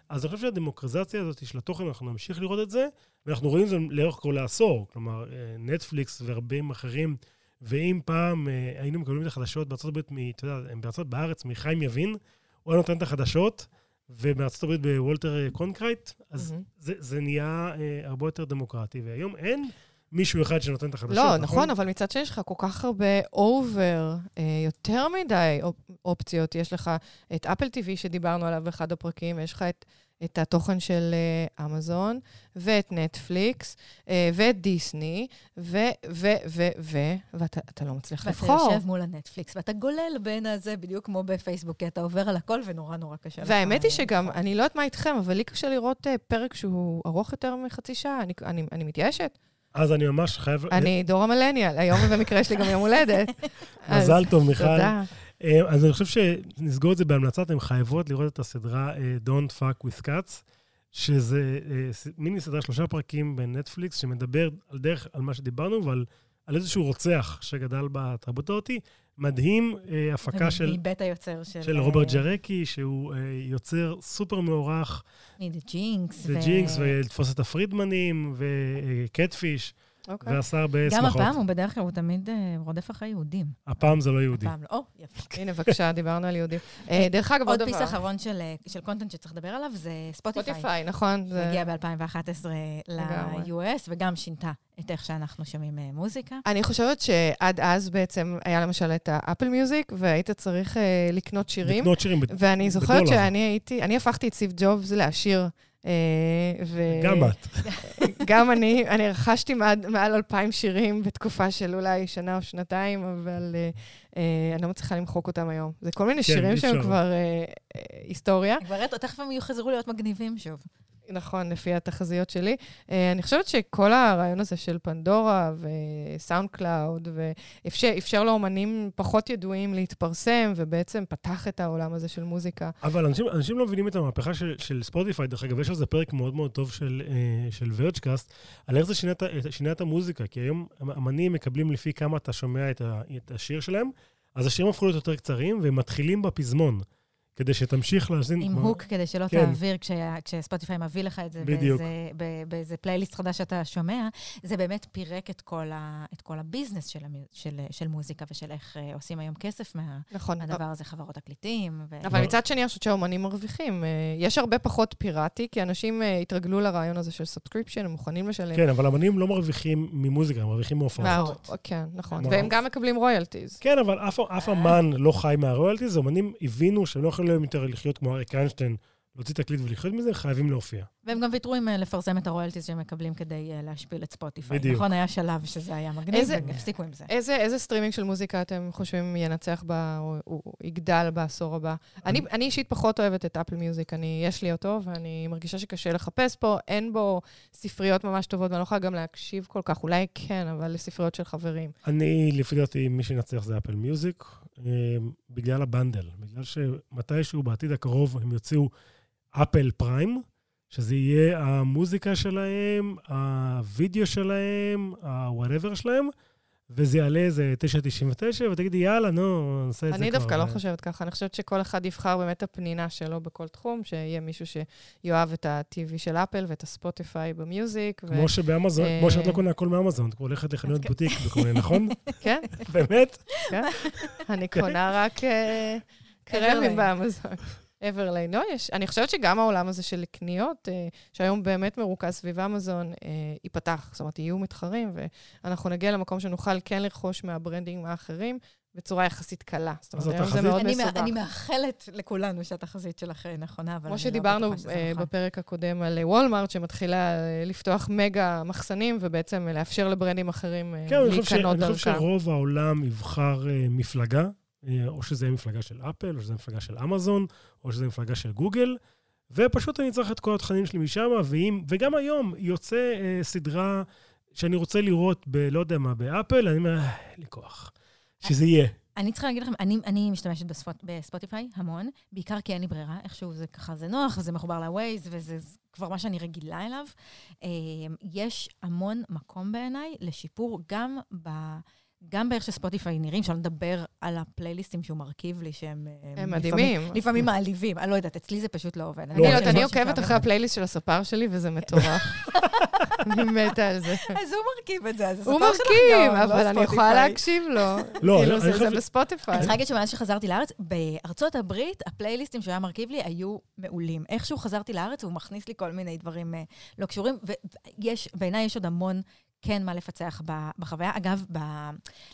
אז אני חושב שהדמוקרטיזציה הזאת של התוכן, אנחנו נמשיך לראות את זה, ואנחנו רואים את זה לאורך כל העשור. כלומר, אה, נטפליקס ורבים אחרים, ואם פעם אה, היינו מקבלים את החדשות בארצות הברית, מ- אתה יודע, הם בארצות בארץ, מחיים יבין, הוא היה נותן את החדשות, ובארצות הברית בוולטר אה, קרונקייט, אז מהמם. זה, זה נהיה אה, הרבה יותר דמוקרטי. והיום אין מישהו אחד שנותן את החדשות, לא, נכון, אבל מצד שני יש לך כל כך הרבה over, אה, יותר מדי אופ- אופציות. יש לך את Apple TV שדיברנו עליו באחד הפרקים, יש לך את, את התוכן של אה, אמזון, ואת נטפליקס, אה, ואת דיסני, ו, ו, ו, ו, ואתה אתה לא מצליח ואתה לבחור. יושב מול הנטפליקס, ואתה גולל בין הזה, בדיוק כמו בפייסבוק, כי אתה עובר על הכל ונורא נורא קשה לך. והאמת היא שגם, לבחור. אני לא יודעת מה איתכם, אבל לי קשה לראות אה, פרק שהוא ארוך יותר מחצי שעה, אני, אני, אני מתייאשת. אז אני ממש חייב... אני דור המילניאל, היום במקרה יש לי גם יום הולדת. אז מזל טוב, מיכל. תודה. אה, אז אני חושב שנסגור את זה בהמלצה, אתן חייבות לראות את הסדרה אה, Don't Fuck with Cats, שזה אה, מיני סדרה, שלושה פרקים בנטפליקס, שמדבר על דרך, על מה שדיברנו, ועל על איזשהו רוצח שגדל בתרבות אותי. מדהים, הפקה של, מבית היוצר של... של רוברט ג'רקי, שהוא יוצר סופר מוערך, מ-The Jinx. זה ג'ינקס, ולתפוס את הפרידמנים, וקטפיש, אוקיי. ועשה הרבה גם שמחות. הפעם הוא בדרך כלל, הוא תמיד אה, רודף אחרי יהודים. הפעם זה לא יהודי. הפעם לא. או, יפה. <laughs> הנה, בבקשה, דיברנו על יהודים. אה, דרך אגב, עוד עוד דבר. piece אחרון של אה, של content שצריך לדבר עליו זה ספוטיפיי. ספוטיפיי, נכון. זה- שהגיע ב-2011 לגמרי. ל-US, וגם שינתה את איך שאנחנו שומעים אה, מוזיקה. אני חושבת שעד אז בעצם היה למשל את ה Apple Music, והיית צריך אה, לקנות שירים. לקנות שירים ב- ואני זוכרת בדולר. שאני הייתי, אני הפכתי את סטיב ג'ובס לעשיר. אה, ו- גם את. גם אני, אני רכשתי מעד, מעל אלפיים שירים בתקופה של אולי שנה או שנתיים, אבל אה, אה, אני לא מצליחה למחוק אותם היום. זה כל מיני כן, שירים שהם. כבר אה, אה, היסטוריה. כבר תכף הם יחזרו להיות מגניבים שוב. נכון, לפי התחזיות שלי. אה, אני חושבת שכל הרעיון הזה של פנדורה וסאונד קלאוד, ואפשר לאמנים פחות ידועים להתפרסם, ובעצם פתח את העולם הזה של מוזיקה. אבל אנשים, אנשים לא מבינים את המהפכה של, של ספוטיפיי. דרך אגב, יש על זה פרק מאוד מאוד טוב של, אה, של Vergecast, על איך זה שינה, שינה את המוזיקה. כי היום אמנים מקבלים לפי כמה אתה שומע את, ה, את השיר שלהם, אז השירים הפכו להיות יותר קצרים, והם מתחילים בפזמון, כדי שתמשיך להאזין. עם hook, כדי שלא כן. תעביר כשה- כשספוטיפיי מביא לך את זה בדיוק. באיזה- באיזה פלייליסט חדש שאתה שומע, זה באמת פירק את כל, ה, את כל הביזנס של, המ, של, של מוזיקה ושל איך אה, עושים היום כסף מה, נכון. מהדבר הזה, חברות תקליטים. ו... אבל מצד שני, אני חושבת שהאומנים מרוויחים. אה, יש הרבה פחות פיראטי, כי אנשים אה, התרגלו לרעיון הזה של subscription, הם מוכנים לשלם. כן, אבל אמנים לא מרוויחים ממוזיקה, הם מרוויחים מהופעות. מה- כן, נכון. והם גם מקבלים royalties. כן, אבל אף, אף אמן לא חי מה royalties, אמנים הבינו שהם לא יכולים יותר לחיות כמו אריק איינשטיין, להוציא תקליט ולחיות מזה, חייבים להופיע. והם גם ויתרו עם אה, לפרסם את ה royalties שהם מקבלים כדי אה, להשפיל את ספוטיפיי. בדיוק. נכון, היה שלב שזה היה מגניב, איזה- והם הפסיקו עם זה. איזה, איזה סטרימינג של מוזיקה אתם חושבים ינצח בה, או או יגדל בעשור הבא? אני, אני אישית פחות אוהבת את Apple Music, אני, יש לי אותו, ואני מרגישה שקשה לחפש פה, אין בו ספריות ממש טובות, ואני לא יכולה גם להקשיב כל כך, אולי כן, אבל לספריות של חברים. אני, לפי דעתי, מי שינצח זה אפל מיוזיק, אה, בגלל הבנדל. בגלל שמתישהו בעתיד הקרוב הם יוציאו אפל פריים, שזה יהיה המוזיקה שלהם, הווידאו שלהם, ה-whatever שלהם, וזה יעלה איזה 9.99, ותגידי, יאללה, נו, נעשה את זה כבר. אני דווקא לא חושבת ככה, אני חושבת שכל אחד יבחר באמת את הפנינה שלו בכל תחום, שיהיה מישהו שיאהב את ה-TV של אפל ואת הספוטיפיי במיוזיק. כמו שבאמזון, אה, כמו שאת לא קונה הכל מאמזון, את הולכת לחנויות בוטיק וכל מיני, נכון? <laughs> כן, באמת? אני קונה רק אה, קרמים אוברליין. באמזון. אוברליין. לא, יש. אני חושבת שגם העולם הזה של קניות, אה, שהיום באמת מרוכז סביב אמזון, אה, ייפתח. זאת אומרת, יהיו מתחרים, ואנחנו נגיע למקום שנוכל כן לרכוש מה branding האחרים בצורה יחסית קלה. זאת אומרת, היום זה מאוד אני מסובך. אני מאחלת לכולנו שהתחזית שלך אה, נכונה, אבל כמו אני לא שדיברנו בטוחה שזה אה, נכון. בפרק הקודם על אה, וולמארט, שמתחילה לפתוח מגה מחסנים, ובעצם לאפשר לברנדים אחרים כן, אני חושב ש- להיקנות אני חושב דרכם. שרוב העולם יבחר אה, מפלגה, או שזה יהיה מפלגה של אפל, או שזה מפלגה של אמזון, או שזה מפלגה של גוגל, ופשוט אני צריך את כל התכנים שלי משם, ואם, וגם היום יוצא אה, סדרה שאני רוצה לראות ב... לא יודע מה, באפל, אני אומר, "אה, אין לי כוח. שזה יהיה. אני צריכה להגיד לכם, אני, אני משתמשת בספוט, בספוטיפיי המון, בעיקר כי אין לי ברירה, איכשהו זה ככה, זה נוח, זה מחובר לווייז, וזה כבר מה שאני רגילה אליו. אה, יש המון מקום בעיניי לשיפור גם ב... גם באיך שספוטיפיי נראים, שלא נדבר על הפלייליסטים שהוא מרכיב לי, שהם... אה, הם מדהימים. לפעמים מעליבים, אני לא יודעת, אצלי זה פשוט לא עובד. לא, אני לא אבל- יודעת, אני עוקבת. אחרי הפלייליסט של הספר שלי, וזה מטורף. <laughs> אני מתה על זה. אז הוא מרכיב את זה, אז הוא הספר שלך מרכיב, לא אבל אני יכולה. להקשיב לו. <laughs> לא, כאילו, זה בספוטיפיי. אני צריכה להגיד שמאז שחזרתי לארץ, בארצות הברית, הפלייליסטים שהוא היה מרכיב לי היו מעולים. איכשהו חזרתי לארץ, הוא מכניס לי כל מיני דברים אה, לא קשורים, ויש, בעיניי יש עוד המון כן מה לפצח בחוויה. אגב, ב-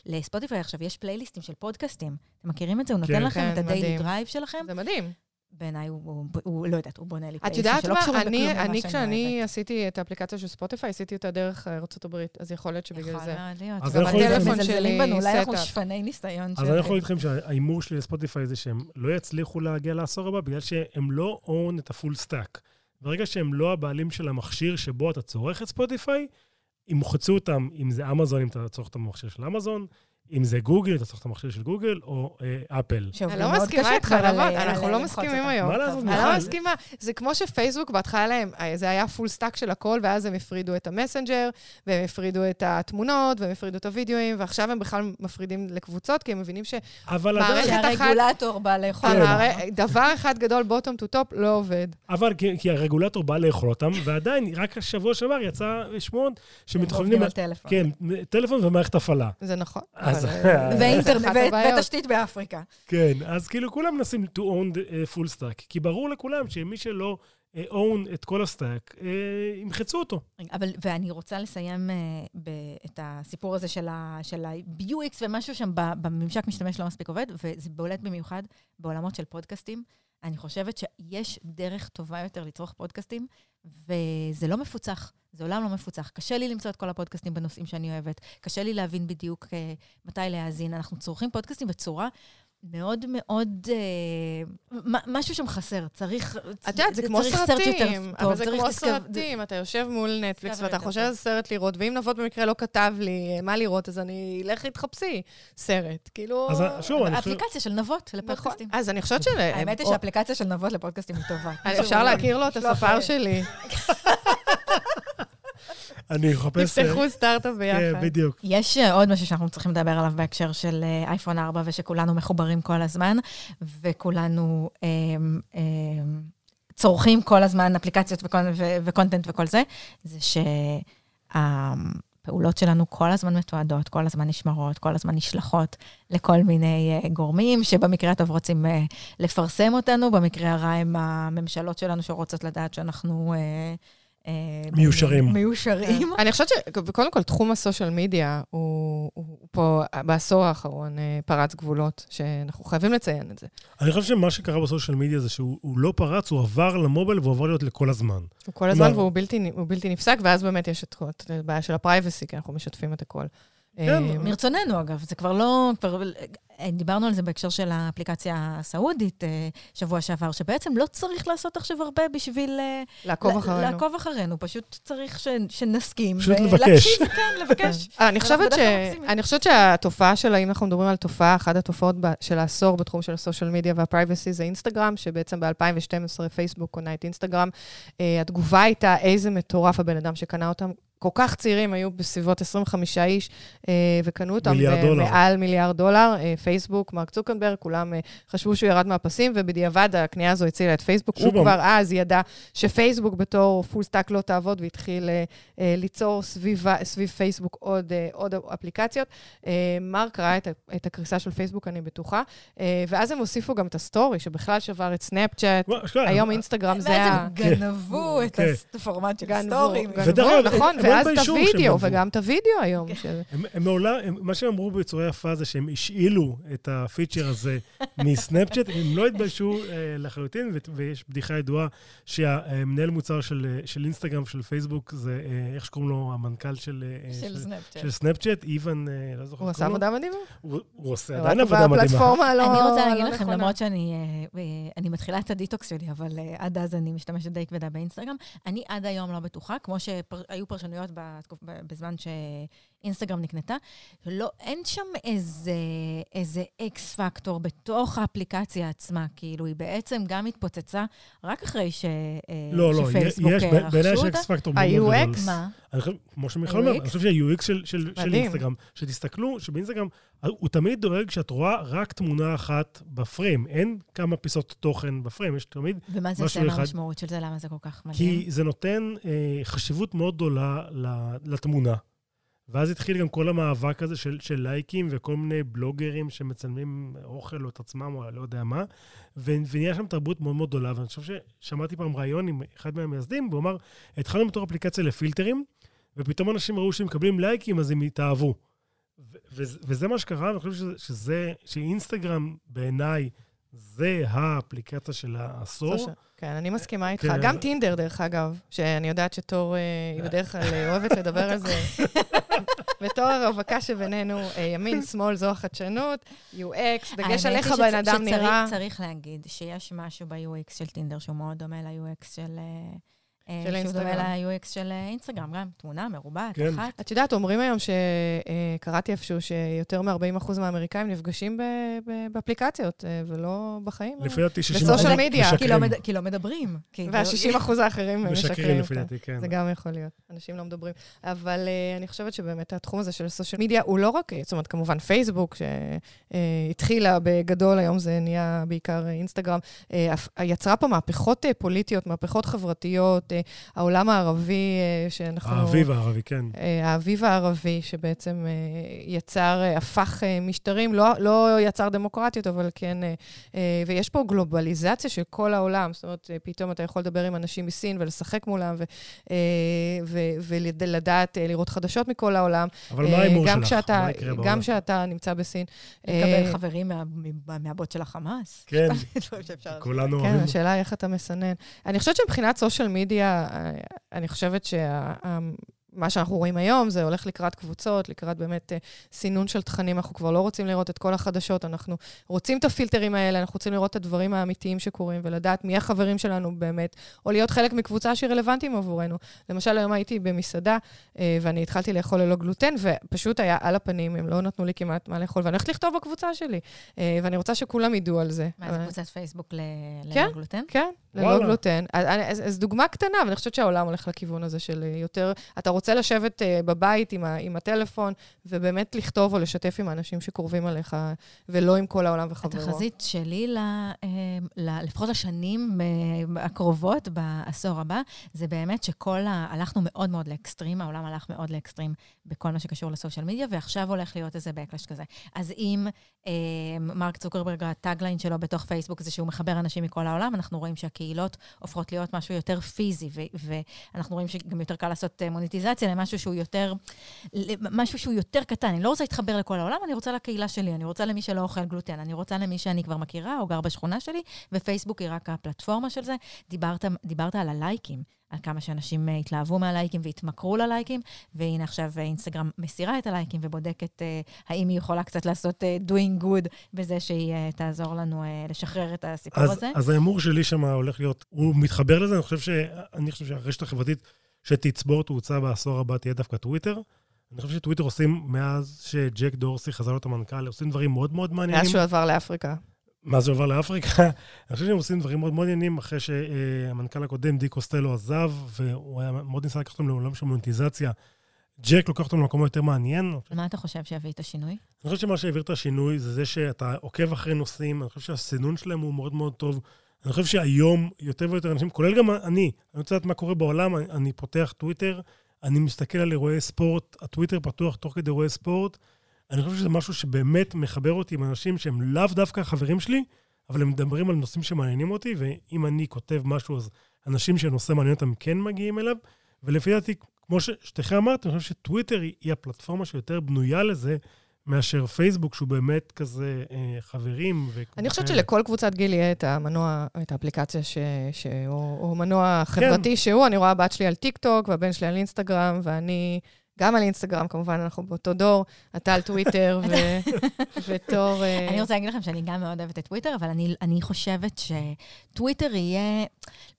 לספוטיפיי עכשיו יש פלייליסטים של פודקאסטים. אתם מכירים את זה? הוא נותן כן. לכם כן, את הדיילי. דרייב שלכם. זה מדהים. בעיניי הוא, הוא, הוא, לא יודעת, הוא בונה לי את פלייליסטים יודעת שלא מה? קשורים בכלום אני, למה אני שאני כשאני אוהבת. עשיתי את האפליקציה של ספוטיפיי, עשיתי אותה דרך ארה"ב, אז יכול להיות שבגלל יכול זה. מאוד להיות. אז גם יכול הטלפון מזלזלים בנו, אולי אנחנו סטאפ. שפני ניסיון אז אני יכול להגיד לכם שההימור שלי לספוטיפיי זה שהם לא יצליחו להגיע לעשור הבא, בגלל שהם לא own את הפול סטאק. ברגע שהם לא הבעלים של המכשיר שבו אתה צורך את ספוטיפיי, ימחצו אותם, אם זה אמזון, אם אתה צורך את המכשיר של אמזון, אם זה גוגל, אתה צורך את המכשיר של גוגל, או אה, אפל. אני לא מסכימה איתך, נאווה, אנחנו לא מסכימים היום. מה לעשות, אני מיכל? לא מסכימה. זה כמו שפייסבוק, בהתחלה להם, אה, זה היה full stack של הכל, ואז הם הפרידו את ה Messenger, והם הפרידו את התמונות, והם הפרידו את הוידאוים, ועכשיו הם בכלל מפרידים לקבוצות, כי הם מבינים אבל מערכת עדיין, אחת- שהרגולטור בא לאכול. כן. אותם. שדבר אחד גדול, bottom to top, לא עובד. אבל כי, הרגולטור בא לאכול אותם, ועדיין, רק השבוע שעבר יצא שמועות שמתכוננים... עובדים על טלפון. כן, טלפון ומערכת הפעלה. זה נכון. אז- אה, <laughs> ואינטרנט. ותשתית באפריקה. כן, אז כאילו כולם מנסים to own the uh, full stack, כי ברור לכולם שמי שלא אה, own את כל ה stack, ימחצו אותו. אבל, ואני רוצה לסיים אה, ב- את הסיפור הזה של ה- של ה-UX ומשהו שם בממשק משתמש לא מספיק עובד, וזה בולט במיוחד בעולמות של פודקאסטים. אני חושבת שיש דרך טובה יותר לצרוך פודקאסטים, וזה לא מפוצח, זה עולם לא מפוצח. קשה לי למצוא את כל הפודקאסטים בנושאים שאני אוהבת, קשה לי להבין בדיוק uh, מתי להאזין. אנחנו צורכים פודקאסטים בצורה מאוד מאוד, uh, משהו שם חסר, צריך... את יודעת, זה כמו סרטים, טוב, אבל זה כמו סרטים, אתה יושב מול נטפליקס ואתה חושב. על סרט לראות, ואם נבות במקרה לא כתב לי אה, מה לראות, אז אני, לכי תחפשי סרט. כאילו... אז שוב, אני חושב... אפליקציה של נבות נכון. לפודקאסטים. אז אני חושבת ש... האמת היא שהאפליקציה של נבות לפודקאסטים היא טובה. אפשר להכיר לו את הספר אה, שלי. <laughs> אני מחפש... אה, תפתחו סטארט-אפ כן, ביחד. בדיוק. יש אה, עוד משהו שאנחנו צריכים לדבר עליו בהקשר של אה, אייפון 4, ושכולנו מחוברים כל הזמן, וכולנו אה, אה, צורכים כל הזמן אפליקציות וקונ- ו- וקונטנט וכל זה, זה שהפעולות שלנו כל הזמן מתועדות, כל הזמן נשמרות, כל הזמן נשלחות לכל מיני אה, גורמים, שבמקרה הטוב רוצים אה, לפרסם אותנו, במקרה הרע הם הממשלות שלנו שרוצות לדעת שאנחנו... אה, אה, מיושרים. מיושרים. אני חושבת שקודם כל, תחום הסושיאל מדיה הוא, פה בעשור האחרון אה, פרץ גבולות, שאנחנו חייבים לציין את זה. אני חושב שמה שקרה בסושיאל מדיה זה שהוא לא פרץ, הוא עבר למובייל והוא עבר להיות לכל הזמן. הוא כל הזמן והוא בלתי, בלתי נפסק, ואז באמת יש את הבעיה של ה privacy, כי אנחנו משתפים את הכל. כן. אה, מרצוננו, אגב. זה כבר לא... כבר, אה, דיברנו על זה בהקשר של האפליקציה הסעודית אה, שבוע שעבר, שבעצם לא צריך לעשות עכשיו הרבה בשביל... לעקוב אחרינו. לעקוב אחרינו, פשוט צריך ש, שנסכים. פשוט לבקש. כן, לבקש. אני חושבת, ש... אני חושבת שהתופעה של, אם אנחנו מדברים על תופעה, אחת התופעות של העשור בתחום של ה social media וה privacy זה אינסטגרם, שבעצם ב-2012 פייסבוק קונה את אינסטגרם. התגובה הייתה איזה מטורף הבן אדם שקנה אותם. כל כך צעירים, היו בסביבות 25 איש, אה, וקנו אותם מעל מיליארד דולר. אה, פייסבוק, מרק צוקנברג, כולם אה, חשבו שהוא ירד מהפסים, ובדיעבד הקנייה הזו הצילה את פייסבוק. הוא כבר אז ידע שפייסבוק בתור full stack לא תעבוד, והתחיל ליצור סביב, סביב פייסבוק עוד, עוד אפליקציות. מרק ראה את, את הקריסה של פייסבוק, אני בטוחה, ואז הם הוסיפו גם את ה story, שבכלל שבר את סנאפצ'אט. היום אינסטגרם זה ה... בעצם גנבו את כן. הפורמט של story. נכון, ואז את הוידאו, וגם את הוידאו היום. כן. הם מעולם, מה שהם אמרו בצורה יפה זה שהם השאילו את ה feature הזה <laughs> מסנאפצ'אט, הם לא התביישו אה, לחלוטין, ויש בדיחה ידועה שהמנהל מוצר של אינסטגרם, של פייסבוק, זה, אה, איך שקוראים לו, המנכ"ל של סנאפצ'אט, איוון, לא זוכר. הוא עשה עבודה מדהימה? הוא עושה עדיין עבודה מדהימה. לא אני רוצה להגיד לכם, למרות שאני אה, מתחילה את הדיטוקס שלי, אבל עד אז אני משתמשת די כבדה באינסטגרם, אני עד היום לא בטוחה, כמו שהיו פרשנויות בזמן שאינסטגרם נקנתה, לא, אין שם איזה, איזה X factor בתוך האפליקציה עצמה, כאילו, היא בעצם גם התפוצצה רק אחרי ש, לא, לא, שפייסבוק רכשו אותה. בעיניי יש X factor מאוד גדול. ה-UX? מה? אני חושב, כמו שמיכל אומר, אני חושב שה-UX של, של, של אינסטגרם, שתסתכלו, שבאינסטגרם, הוא תמיד דואג שאת רואה רק תמונה אחת בפריים. אין כמה פיסות תוכן בפריים, יש תמיד משהו אחד. ומה זה עושה עם המשמעות של זה? למה זה כל כך מדהים? כי זה נותן אה, חשיבות מאוד גדולה לתמונה. ואז התחיל גם כל המאבק הזה של, של לייקים וכל מיני בלוגרים שמצלמים אוכל או את עצמם או לא יודע מה, ונהיה שם תרבות מאוד מאוד גדולה. ואני חושב ששמעתי פעם ראיון עם אחד מהמייסדים, והוא אמר, התחלנו בתור אפליקציה לפילטרים, ופתאום אנשים ראו שהם מקבלים לייקים, אז הם התאהבו. וזה מה שקרה, ואני חושב שזה, שזה שאינסטגרם בעיניי זה האפליקציה של העשור. כן, אני מסכימה איתך. כן. גם טינדר, דרך אגב, שאני יודעת שתור אה, היא בדרך כלל אה, אוהבת לדבר על זה. <laughs> בתור הרווקה שבינינו, אה, ימין, שמאל, זו החדשנות, UX, דגש על איך הבן אדם נראה. צריך להגיד שיש משהו ב-UX של טינדר שהוא מאוד דומה ל-UX של... של אינסטגרם. שהוא דומה ל-UX של אה, אינסטגרם, גם תמונה מרובעת, כן. אחת. את יודעת, אומרים היום שקראתי איפשהו שיותר מ-40% מהאמריקאים נפגשים באפליקציות ולא בחיים. לפי דעתי 60% בסושיאל מדיה. כי לא מדברים. וה-60% האחרים משקרים. משקרים לפי דעתי, כן. זה גם יכול להיות. אנשים לא מדברים. אבל אני חושבת שבאמת התחום הזה של סושיאל מדיה הוא לא רק, זאת אומרת, כמובן פייסבוק, שהתחילה בגדול, היום זה נהיה בעיקר אינסטגרם, יצרה פה מהפכות פוליטיות, מהפכות חברתיות, העולם הערבי אה, שאנחנו... האביב הערבי, כן. אה, האביב הערבי, שבעצם אה, יצר, הפך משטרים, לא, לא יצר דמוקרטיות, אבל כן, ויש פה גלובליזציה של כל העולם. זאת אומרת, פתאום אתה יכול לדבר עם אנשים מסין ולשחק מולם, ו, ו, ולדעת, לראות חדשות מכל העולם. אבל מה ההימור שלך? כשאתה, מה יקרה בעולם? גם כשאתה נמצא בסין. לקבל חברים מהבוט של החמאס. כן, <laughs> כולנו אוהבים. כן, השאלה היא איך אתה מסנן. אני חושבת שמבחינת סושיאל מדיה, אני חושבת שה... מה שאנחנו רואים היום זה הולך לקראת קבוצות, לקראת באמת אה, סינון של תכנים. אנחנו כבר לא רוצים לראות את כל החדשות, אנחנו רוצים את הפילטרים האלה, אנחנו רוצים לראות את הדברים האמיתיים שקורים ולדעת מי החברים שלנו באמת, או להיות חלק מקבוצה שהיא רלוונטית עבורנו. למשל, היום הייתי במסעדה, אה, ואני התחלתי לאכול ללא גלוטן, ופשוט היה על הפנים, הם לא נתנו לי כמעט מה לאכול, ואני הולכת לכתוב בקבוצה שלי, אה, ואני רוצה שכולם ידעו על זה. מה, זה קבוצת פייסבוק כן, ללא גלוטן? כן, ללא גלוטן. אז, אז דוגמה קטנה, ואני חושבת שהעולם הולך לכיוון הזה של יותר, אתה רוצה לשבת uh, בבית עם, ה, עם הטלפון, ובאמת לכתוב או לשתף עם האנשים שקרובים עליך, ולא עם כל העולם וחברו. התחזית שלי, ל, uh, ל, לפחות לשנים uh, הקרובות, בעשור הבא, זה באמת שכל ה... הלכנו מאוד מאוד לאקסטרים, העולם הלך מאוד לאקסטרים בכל מה שקשור לסושיאל מדיה, ועכשיו הולך להיות איזה בקלש כזה. אז אם uh, מרק צוקרברג, הטאגליין שלו בתוך פייסבוק זה שהוא מחבר אנשים מכל העולם, אנחנו רואים שהקהילות הופכות להיות משהו יותר פיזי, ו- ואנחנו רואים שגם יותר קל לעשות מוניטיזציה מוטיבציה למשהו שהוא יותר, משהו שהוא יותר קטן. אני לא רוצה להתחבר לכל העולם, אני רוצה לקהילה שלי, אני רוצה למי שלא אוכל גלוטן, אני רוצה למי שאני כבר מכירה או גר בשכונה שלי, ופייסבוק היא רק הפלטפורמה של זה. דיברת, דיברת על הלייקים. על כמה שאנשים uh, התלהבו מהלייקים והתמכרו ללייקים, והנה עכשיו uh, אינסטגרם מסירה את הלייקים ובודקת uh, האם היא יכולה קצת לעשות uh, doing good בזה שהיא uh, תעזור לנו uh, לשחרר את הסיפור אז, הזה. אז ההימור שלי שם הולך להיות, הוא מתחבר לזה, אני חושב, ש, אני חושב שהרשת החברתית שתצבור תאוצה בעשור הבא תהיה דווקא טוויטר. אני חושב שטוויטר עושים, מאז שג'ק דורסי חזר להיות המנכ"ל, עושים דברים מאוד מאוד מעניינים. מאז שהוא עבר לאפריקה. מה זה עובר לאפריקה. <laughs> אני חושב שהם עושים דברים מאוד מאוד עניינים, אחרי שהמנכ"ל הקודם, די קוסטלו, עזב, והוא היה מאוד ניסה לקחת אותם לעולם של מונטיזציה. ג'ק לוקח אותם למקום יותר מעניין. מה אתה חושב שיביא את השינוי? אני חושב שמה שהעביר את השינוי זה זה שאתה עוקב אחרי נושאים, אני חושב שהסינון שלהם הוא מאוד מאוד טוב. אני חושב שהיום יותר ויותר אנשים, כולל גם אני, אני רוצה לדעת מה קורה בעולם, אני, אני פותח טוויטר, אני מסתכל על אירועי ספורט, הטוויטר פתוח תוך כדי אירועי ספורט, אני חושב שזה משהו שבאמת מחבר אותי עם אנשים שהם לאו דווקא חברים שלי, אבל הם מדברים על נושאים שמעניינים אותי, ואם אני כותב משהו, אז אנשים שהנושא מעניין אותם כן מגיעים אליו. ולפי דעתי, כמו ששתיכם אמרת, אני חושב שטוויטר היא הפלטפורמה שיותר בנויה לזה, מאשר פייסבוק, שהוא באמת כזה אה, חברים. אני חושבת שלכל קבוצת גיל יהיה את המנוע, את האפליקציה ש, שהוא מנוע חברתי כן. שהוא. אני רואה הבת שלי על טיק טוק, והבן שלי על אינסטגרם, ואני גם על אינסטגרם, כמובן, אנחנו באותו דור, אתה על טוויטר <laughs> ותור... אה, אני רוצה להגיד לכם שאני גם מאוד אוהבת את טוויטר, אבל אני, אני חושבת שטוויטר יהיה...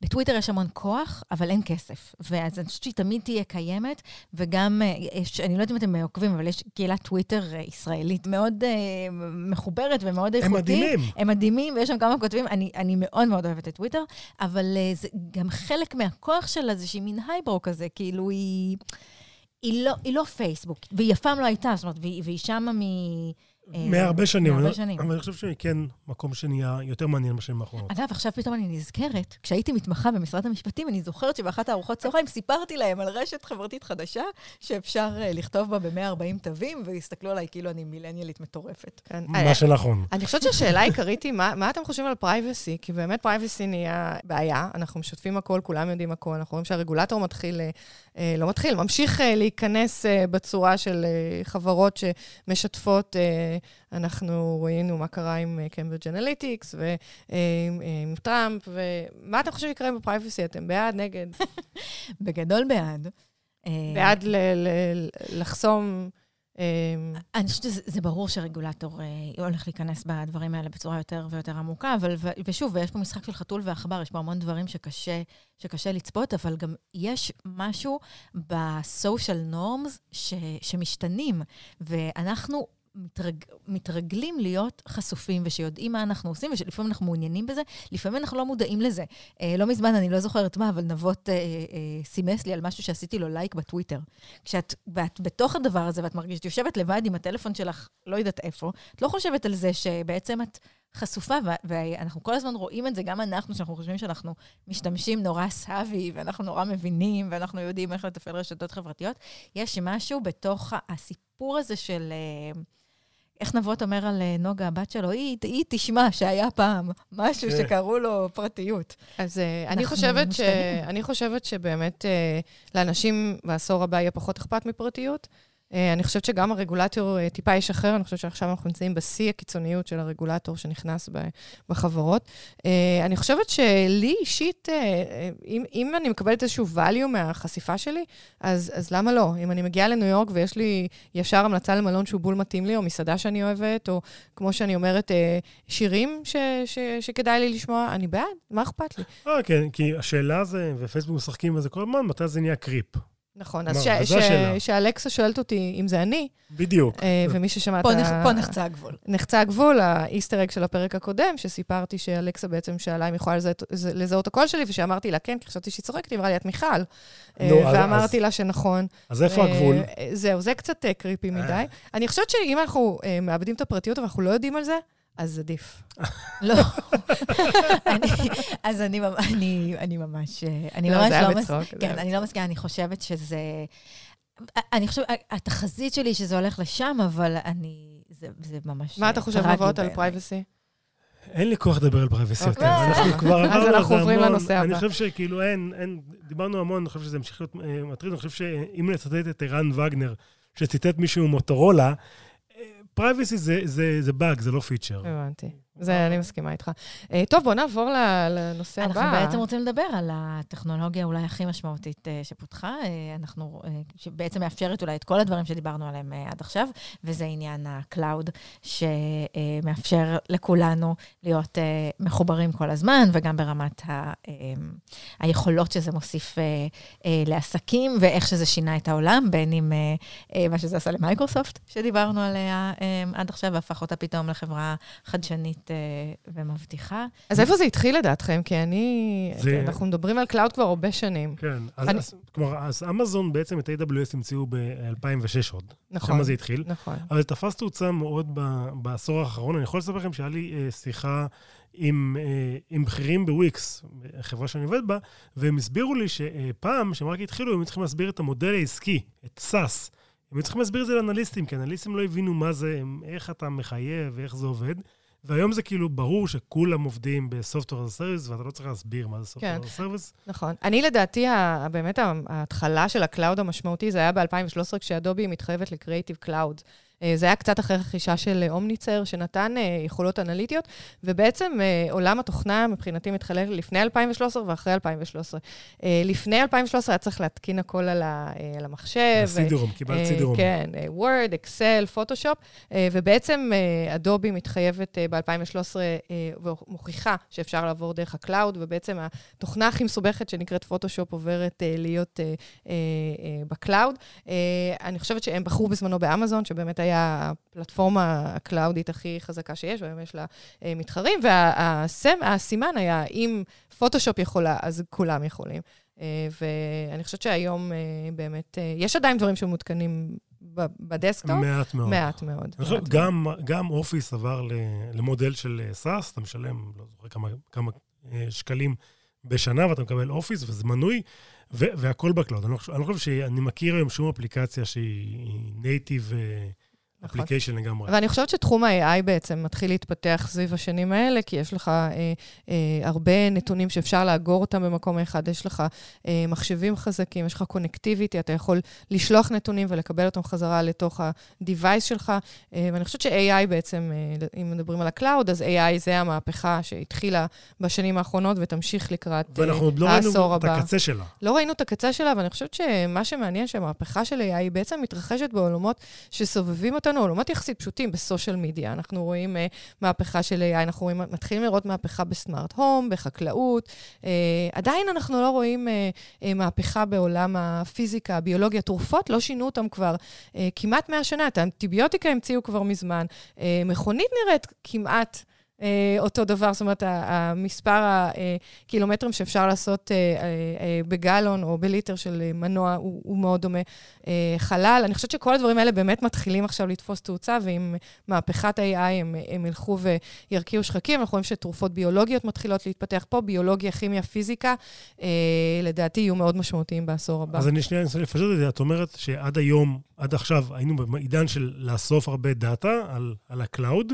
בטוויטר יש המון כוח, אבל אין כסף. ואז אני חושבת שהיא תמיד תהיה קיימת, וגם, אה, יש, אני לא יודעת אם אתם עוקבים, אבל יש קהילת טוויטר אה, ישראלית מאוד אה, מחוברת ומאוד איכותית. הם מדהימים. הם מדהימים, ויש שם כמה כותבים. אני, אני מאוד מאוד אוהבת את טוויטר, אבל אה, זה גם חלק מהכוח שלה זה שהיא מין highbrow כזה, כאילו היא... היא לא, היא לא פייסבוק, והיא אף פעם לא הייתה, זאת אומרת, והיא, והיא שמה מ... אה, מהרבה שנים. מהרבה שנים. אבל אני חושב שהיא כן מקום שנהיה יותר מעניין בשנים האחרונות. אגב, עכשיו פתאום אני נזכרת, כשהייתי מתמחה במשרד המשפטים, אני זוכרת שבאחת הארוחות צהריים סיפרתי להם על רשת חברתית חדשה, שאפשר אה, לכתוב בה ב-140 תווים, והסתכלו עליי כאילו אני מילניאלית מטורפת. כן. מה אה, שנכון. אני חושבת שהשאלה העיקרית היא, מה אתם חושבים על privacy? כי באמת privacy נהיה בעיה, אנחנו משתפים הכל, כולם יודעים הכל, אנחנו רואים שהרגולטור מתחיל, לא מתחיל, ממשיך להיכנס בצורה של חברות שמשתפות אנחנו ראינו מה קרה עם קיימברידג' אנליטיקס ועם טראמפ, ומה אתם חושבים יקרה ב privacy? אתם בעד, נגד? <laughs> בגדול בעד. אה, בעד לחסום... אה, אני חושבת שזה ברור שרגולטור אה, הולך להיכנס בדברים האלה בצורה יותר ויותר עמוקה, אבל, ושוב, יש פה משחק של חתול ועכבר, יש פה המון דברים שקשה, שקשה לצפות, אבל גם יש משהו ב-social norms ש, שמשתנים, ואנחנו מתרג, מתרגלים להיות חשופים ושיודעים מה אנחנו עושים, ושלפעמים אנחנו מעוניינים בזה, לפעמים אנחנו לא מודעים לזה. אה, לא מזמן, אני לא זוכרת מה, אבל נבות אה, אה, סימס לי על משהו שעשיתי לו לייק בטוויטר. כשאת ואת בתוך הדבר הזה ואת מרגישת, יושבת לבד עם הטלפון שלך, לא יודעת איפה, את לא חושבת על זה שבעצם את חשופה, ואנחנו כל הזמן רואים את זה, גם אנחנו, שאנחנו חושבים שאנחנו משתמשים נורא סאבי, ואנחנו נורא מבינים, ואנחנו יודעים איך לתפעל רשתות חברתיות. יש משהו בתוך הסיפור הזה של... אה, איך נבות אומר על אה, נוגה, הבת שלו, היא, היא תשמע שהיה פעם משהו כן. שקראו לו פרטיות. אז אה, אני חושבת, ש... אני חושבת שבאמת לאנשים בעשור הבא יהיה פחות אכפת מפרטיות. אה, אני חושבת שגם הרגולטור אה, טיפה ישחרר, אני חושבת שעכשיו אנחנו נמצאים בשיא הקיצוניות של הרגולטור שנכנס בחברות. אה, אני חושבת שלי אישית, אם, אם אני מקבלת איזשהו value מהחשיפה שלי, אז, אז למה לא? אם אני מגיעה לניו יורק ויש לי ישר המלצה למלון שהוא בול מתאים לי, או מסעדה שאני אוהבת, או כמו שאני אומרת, שירים ש, ש, שכדאי לי לשמוע, אני בעד, מה אכפת לי? אה, כן, כי השאלה זה, ופייסבוק משחקים בזה כל הזמן, מתי זה נהיה קריפ? נכון, אז שאלכסה שואלת אותי אם זה אני. בדיוק. אה, ומי ששמע את ה... פה נחצה הגבול. נחצה הגבול, האיסטר אג של הפרק הקודם, שסיפרתי שאלכסה בעצם שאלה אם יכולה לזהות הקול שלי, ושאמרתי לה כן, כי חשבתי שהיא צוחקת, היא אמרה לי, את מיכל. אה, ואמרתי לה שנכון. אז איפה הגבול? זהו, זה קצת קריפי מדי. אני חושבת שאם אנחנו מאבדים את הפרטיות ואנחנו לא יודעים על זה, אז עדיף. <laughs> לא. אז אני ממש, אני ממש לא מסכימה. כן, אני לא מסכימה, אני חושבת שזה... אני חושבת, התחזית שלי שזה הולך לשם, אבל אני... זה ממש... מה אתה חושב, אבות, על פרייבסי? אין לי כוח לדבר על privacy יותר. אוקיי. אנחנו <laughs> כבר עברנו אז זה אנחנו עוברים. לנושא אני הבא. חושב שכאילו אין, אין, דיברנו המון, אני חושב שזה ימשיך להיות אה, מטריד. אני חושב שאם לצטט את ערן וגנר, שציטט מישהו ממוטורולה, privacy זה, באג, זה לא feature. הבנתי. זה, אני מסכימה איתך. אה, טוב, בואו נעבור לנושא הבא. אנחנו בעצם רוצים לדבר על הטכנולוגיה אולי הכי משמעותית אה, שפותחה, אה, אנחנו, שבעצם מאפשרת אולי את כל הדברים שדיברנו עליהם עד עכשיו, וזה עניין ה-Cloud, שמאפשר לכולנו להיות מחוברים כל הזמן, וגם ברמת ה, היכולות שזה מוסיף לעסקים, ואיך שזה שינה את העולם, בין אם מה שזה עשה למייקרוסופט, שדיברנו עליה עד עכשיו, והפך אותה פתאום לחברה חדשנית אה, ומבטיחה. אז איפה זה התחיל לדעתכם? כי אני... זה- אנחנו מדברים על cloud כבר הרבה שנים. כן, אז, אני- אז, כלומר, אז אמזון בעצם את AWS המציאו ב-2006 עוד. נכון. שם זה התחיל. נכון. אבל זה תפס תאוצה מאוד ב- בעשור האחרון. אני יכול לספר לכם שהיה לי אה, שיחה עם, אה, עם בכירים בוויקס, חברה שאני עובד בה, והם הסבירו לי שפעם, כשהם רק התחילו, הם צריכים להסביר את המודל העסקי, את SAS. הם היו צריכים להסביר את זה לאנליסטים, כי אנליסטים לא הבינו מה זה, איך אתה מחייב ואיך זה עובד. והיום זה כאילו ברור שכולם עובדים בסופטוור as a service, ואתה לא צריך להסביר מה זה כן. סופטוור as a service. נכון. אני לדעתי, באמת ההתחלה של ה cloud המשמעותי, זה היה ב-2013, כשאדובי מתחייבת ל Creative Cloud. אה, זה היה קצת אחרי רכישה של אה, Omniture, שנתן אה, יכולות אנליטיות, ובעצם עולם התוכנה מבחינתי מתחלק לפני 2013 ואחרי 2013. אה, לפני 2013 היה צריך להתקין הכל על ה- על המחשב. CD-ROM, קיבלת CD-ROM. כן, וורד, אקסל, פוטושופ, ובעצם אדובי מתחייבת אה, ב-2013 ומוכיחה שאפשר לעבור דרך ה cloud, ובעצם התוכנה הכי מסובכת שנקראת פוטושופ עוברת להיות ב cloud. אני חושבת שהם בחרו בזמנו באמזון, שבאמת היה הפלטפורמה הקלאודית הכי חזקה שיש, והיום יש לה אה, מתחרים, והסימן היה, אם פוטושופ יכולה, אז כולם יכולים. אה, ואני חושבת שהיום אה, באמת, אה, יש עדיין דברים שמותקנים ב- ב desktop, מעט מאוד. מעט מאוד. אני חושב, מעט מאוד. גם, גם Office עבר למודל של אה, SaaS, אתה משלם, לא זוכר כמה, כמה אה, שקלים בשנה, ואתה מקבל Office, וזה מנוי, והכל ב-cloud. אני לא חושב, אני לא חושב שאני מכיר היום שום אפליקציה שהיא native נכון. application לגמרי. ואני חושבת שתחום ה-AI בעצם מתחיל להתפתח סביב השנים האלה, כי יש לך אה, אה, הרבה נתונים שאפשר לאגור אותם במקום אחד, יש לך אה, מחשבים חזקים, יש לך connectivity, אתה יכול לשלוח נתונים ולקבל אותם חזרה לתוך ה-device שלך, אה, ואני חושבת ש-AI בעצם, אה, אם מדברים על ה-cloud, אז AI זה המהפכה שהתחילה בשנים האחרונות ותמשיך לקראת אה, ואנחנו עוד לא ראינו העשור את הבא. הקצה שלה. לא ראינו את הקצה שלה, אבל אני חושבת שמה שמעניין, שהמהפכה של AI בעצם מתרחשת בעולמות שסובבים אותנו, עולמות יחסית פשוטים בסושיאל מדיה. אנחנו רואים uh, מהפכה של AI, אנחנו רואים, מתחילים לראות מהפכה ב-smart home, בחקלאות. Uh, עדיין אנחנו לא רואים uh, uh, מהפכה בעולם הפיזיקה, הביולוגיה. תרופות לא שינו אותם כבר uh, כמעט 100 שנה. את האנטיביוטיקה המציאו כבר מזמן. Uh, מכונית נראית כמעט... אה, אותו דבר, זאת אומרת, המספר הקילומטרים שאפשר לעשות אה, אה, אה, בגלון או בליטר של אה, מנוע הוא, הוא מאוד דומה. אה, חלל, אני חושבת שכל הדברים האלה באמת מתחילים עכשיו לתפוס תאוצה, ועם מהפכת ה-AI הם, הם ילכו וירקיעו שחקים. אנחנו רואים שתרופות ביולוגיות מתחילות להתפתח פה, ביולוגיה, כימיה, פיזיקה, אה, לדעתי יהיו מאוד משמעותיים בעשור הבא. אז אני שנייה אנסה לפשט את זה. את אומרת שעד היום, עד עכשיו, היינו בעידן של לאסוף הרבה data על, על ה-cloud,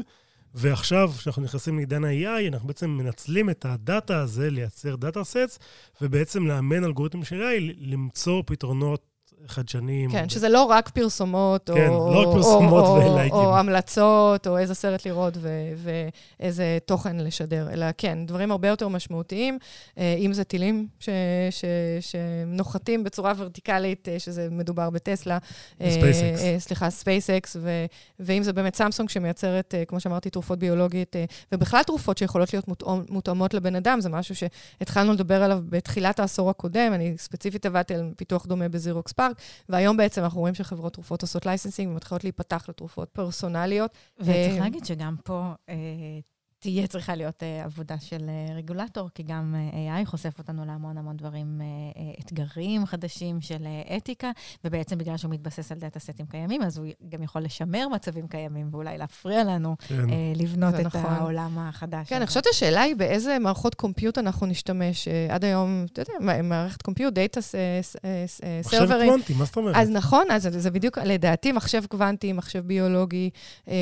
ועכשיו, כשאנחנו נכנסים לעידן ה-AI, אנחנו בעצם מנצלים את ה-data הזה לייצר data sets, ובעצם לאמן אלגוריתם של AI למצוא פתרונות חדשניים. כן, שזה לא רק פרסומות, כן, או, לא רק או- פרסומות או, ולייקים. או המלצות, או איזה סרט לראות ו- ואיזה תוכן לשדר, אלא כן, דברים הרבה יותר משמעותיים, אה, אם זה טילים ש- ש- שנוחתים בצורה ורטיקלית, אה, שזה מדובר בטסלה. SpaceX. אה, סליחה, SpaceX, ואם זה באמת Samsung שמייצרת, כמו שאמרתי, תרופות ביולוגית, ובכלל תרופות שיכולות להיות מותאמ- מותאמות לבן אדם, זה משהו שהתחלנו לדבר עליו בתחילת העשור הקודם, אני ספציפית עבדתי על פיתוח דומה ב-Xerox PARC, והיום בעצם אנחנו רואים שחברות תרופות עושות licensing ומתחילות להיפתח לתרופות פרסונליות. וצריך אה, להגיד שגם פה אה, תהיה צריכה להיות אה, עבודה של אה, רגולטור, כי גם אה, AI חושף אותנו להמון המון דברים, אה, אה, אתגרים חדשים של אה, אתיקה, ובעצם בגלל שהוא מתבסס על data סטים קיימים, אז הוא גם יכול לשמר מצבים קיימים ואולי להפריע לנו כן. אה, לבנות את נכון. העולם החדש. כן. אני חושבת השאלה היא באיזה מערכות compute אנחנו נשתמש. אה, עד היום, אתה יודע, מערכת compute, data מחשב servers. קוונטי, מה זאת אומרת? אז נכון, אז זה, בדיוק, לדעתי, מחשב קוונטי, מחשב ביולוגי, אה,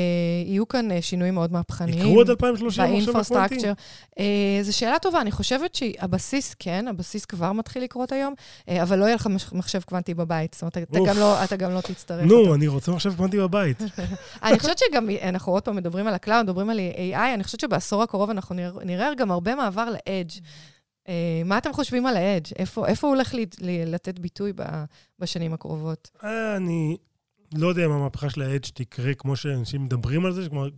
יהיו כאן אה, שינויים מאוד מהפכניים. יקרו עד 2030. שיהיה מחשב. אה, זו שאלה טובה, אני חושבת שהבסיס, כן, הבסיס כבר מתחיל לקרות היום, אה, אבל לא יהיה לך מחשב קוונטי בבית. זאת אומרת, אתה. גם לא- אתה גם לא תצטרך אותו. נו, אני רוצה מחשב קוונטי בבית. <laughs> אני חושבת שגם, אנחנו עוד פעם מדברים על ה-cloud, מדברים על AI, אני חושבת שבעשור הקרוב אנחנו נראה- נראה גם הרבה מעבר ל-edge. אה, מה אתם חושבים על ה-edge? איפה איפה הוא הולך ל- ל- לתת ביטוי ב- בשנים הקרובות? אה, אני לא יודע אם המהפכה של ה-edge תקרה כמו שאנשים מדברים על זה, כלומר,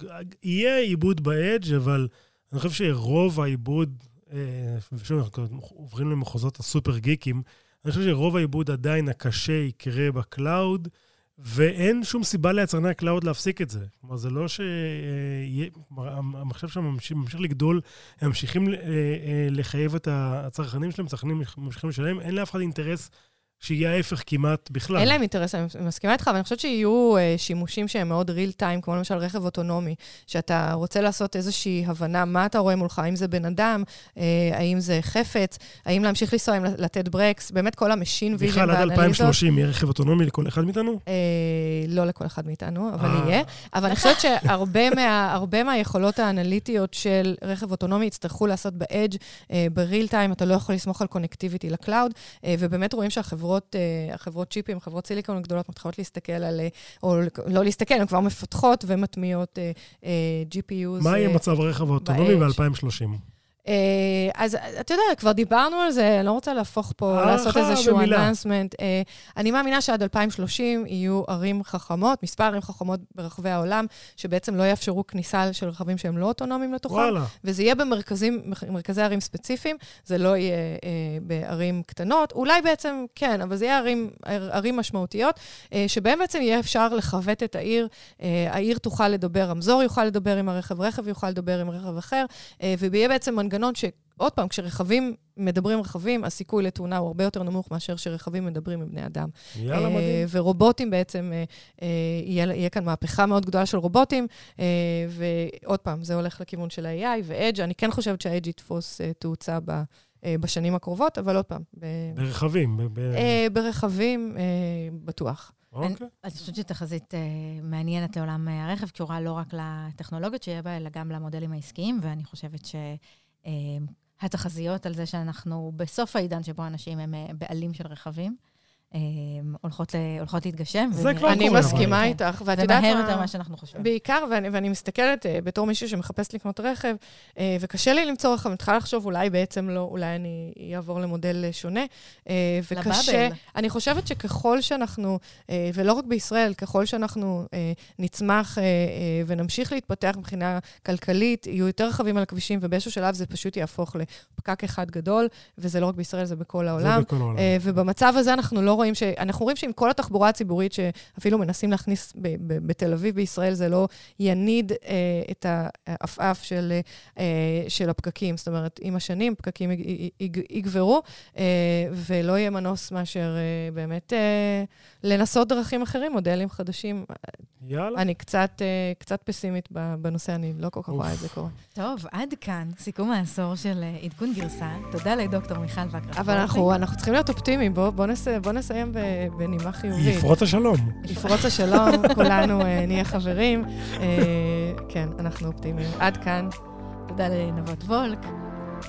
יהיה עיבוד ב-edge, אבל אני חושב שרוב העיבוד, אה, ושוב, אנחנו עוברים למחוזות ה-super גיקים, אני חושב שרוב העיבוד עדיין הקשה יקרה ב-cloud, ואין שום סיבה ליצרני ה-cloud להפסיק את זה. כלומר, זה לא שיהיה... כלומר, המחשב שם ממשיך לגדול, הם ממשיכים אה, אה, לחייב את הצרכנים שלהם, הצרכנים ממשיכים לשלם, אין לאף אחד אינטרס שיהיה ההפך כמעט בכלל. אין להם אינטרס, אני מסכימה איתך, אבל אני חושבת שיהיו אה, שימושים שהם מאוד real time, כמו למשל רכב אוטונומי, שאתה רוצה לעשות איזושהי הבנה, מה אתה רואה מולך, האם זה בן אדם, אה, האם זה חפץ, האם להמשיך לנסוע, האם לתת ברקס, באמת כל ה-machine vision בכלל, עד והאנליזות. 2030 יהיה רכב אוטונומי לכל אחד מאיתנו? אה, לא לכל אחד מאיתנו, אבל אה. יהיה. אבל אני חושבת שהרבה מה, מהיכולות האנליטיות של רכב אוטונומי יצטרכו לעשות ב-edge, אה, ב-real time, אתה לא יכול לסמוך על connectivity ל-cloud, אה, ובאמת רואים שהחברות אה, החברות צ'יפים, חברות סיליקון הגדולות, מתחילות להסתכל על, אה, או לא להסתכל, הן כבר מפתחות ומטמיעות אה, GPUs. מה יהיה מצב הרכב האוטונומי ב-edge. ב-2030? אה, אז אתה יודע, כבר דיברנו על זה, אני לא רוצה להפוך פה, הערכה לעשות איזשהו במילה. announcement. אה, אני מאמינה שעד 2030 יהיו ערים חכמות, מספר ערים חכמות ברחבי העולם, שבעצם לא יאפשרו כניסה של רכבים שהם לא אוטונומיים לתוכם, וואלה. וזה יהיה במרכזים, מרכזי ערים ספציפיים, זה לא יהיה אה, בערים קטנות. אולי בעצם כן, אבל זה יהיה ערים, ערים משמעותיות, אה, שבהם בעצם יהיה אפשר לכבט את העיר. אה, העיר תוכל לדבר, רמזור יוכל לדבר עם הרכב, רכב יוכל לדבר עם רכב אחר, אה, ויהיה בעצם מנגנון ש... עוד פעם, כשרכבים מדברים רכבים, הסיכוי לתאונה הוא הרבה יותר נמוך מאשר שרכבים מדברים עם בני אדם. יאללה, אה, מדהים. ורובוטים בעצם, אה, אה, יהיה, כאן מהפכה מאוד גדולה של רובוטים, ועוד פעם, זה הולך לכיוון של ה-AI ו-Edge. אני כן חושבת שה-Edge יתפוס תאוצה ב, בשנים הקרובות, אבל עוד פעם, ב, ברכבים. ב- ב- אה, ברכבים, אה, בטוח. אוקיי. אני חושבת שתחזית אה, מעניינת לעולם הרכב, קשורה לא רק לטכנולוגיות שיהיה בה, אלא גם למודלים העסקיים, ואני חושבת שהתחזיות על זה שאנחנו בסוף העידן שבו אנשים הם אה, בעלים של רכבים, אה, הולכות ל- הולכות להתגשם. זה כבר אני קורה, מסכימה כן. איתך, ואת יודעת מה... יותר ממה שאנחנו חושבים. בעיקר, ואני, ואני מסתכלת uh, בתור מישהו שמחפש לקנות רכב, uh, וקשה לי למצוא רכב, אני מתחילה לחשוב, אולי בעצם לא, אולי אני אעבור למודל uh, שונה. Uh, וקשה, לבאבל. אני חושבת שככל שאנחנו, uh, ולא רק בישראל, ככל שאנחנו uh, נצמח uh, uh, ונמשיך להתפתח מבחינה כלכלית, יהיו יותר רכבים על הכבישים, ובאיזשהו שלב זה פשוט יהפוך לפקק אחד גדול, וזה לא רק בישראל, זה בכל העולם. זה בכל העולם. אה, ובמצב הזה אנחנו לא רואים ש... אנחנו רואים שעם כל התחבורה הציבורית שאפילו מנסים להכניס ב- ב- בתל אביב בישראל, זה לא יניד אה, את העפעף של, אה, של הפקקים. זאת אומרת, עם השנים פקקים יג- יג- יג- יגברו, אה, ולא יהיה מנוס מאשר אה, באמת אה, לנסות דרכים אחרים, מודלים חדשים. יאללה. אני קצת, אה, קצת פסימית בנושא, אני לא כל כך רואה את זה קורה. טוב, עד כאן סיכום העשור של אה, עדכון גרסה. תודה לדוקטור מיכל וקרח. אבל אנחנו, אנחנו צריכים להיות אופטימיים, בואו בוא נס, בוא נסיים בנימה חיובית. יפרוץ השלום. יפרוץ השלום, כולנו אה, נהיה חברים. כן, אנחנו אופטימיים. עד כאן. תודה לנבות וולק,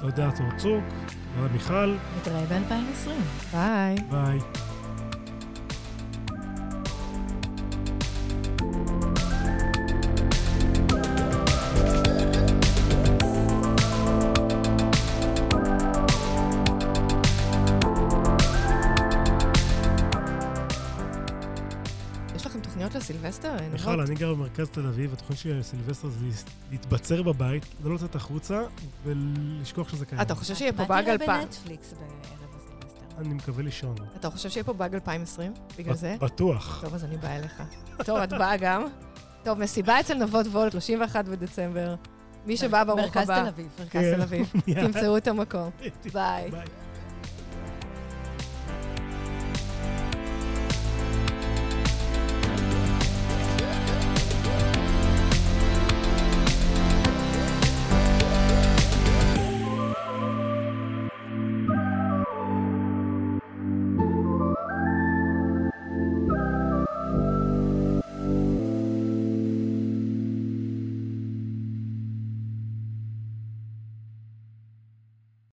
תודה, צור צוק. תודה, מיכל. נתראה ב-2020. ביי. ביי. אה, מיכל? אני גר במרכז תל אביב, התוכנית שלי לסילבסטר זה להס- להתבצר בבית, לא לצאת החוצה ולשכוח שזה קיים. אתה חושב שיהיה פה מה באג תראה 2000? ב-Netflix בערב הסילבסטר? אני מקווה לישון. אתה חושב שיהיה פה באג 2020? בגלל זה? בטוח. טוב, אז אני באה אליך. טוב, את באה גם. טוב, מסיבה אצל נבות וולט, 31 בדצמבר. מי שבא ברוך מרכז הבא. תל אביב. מרכז כן. תל אביב. <laughs> תמצאו את המקום. <laughs> ביי.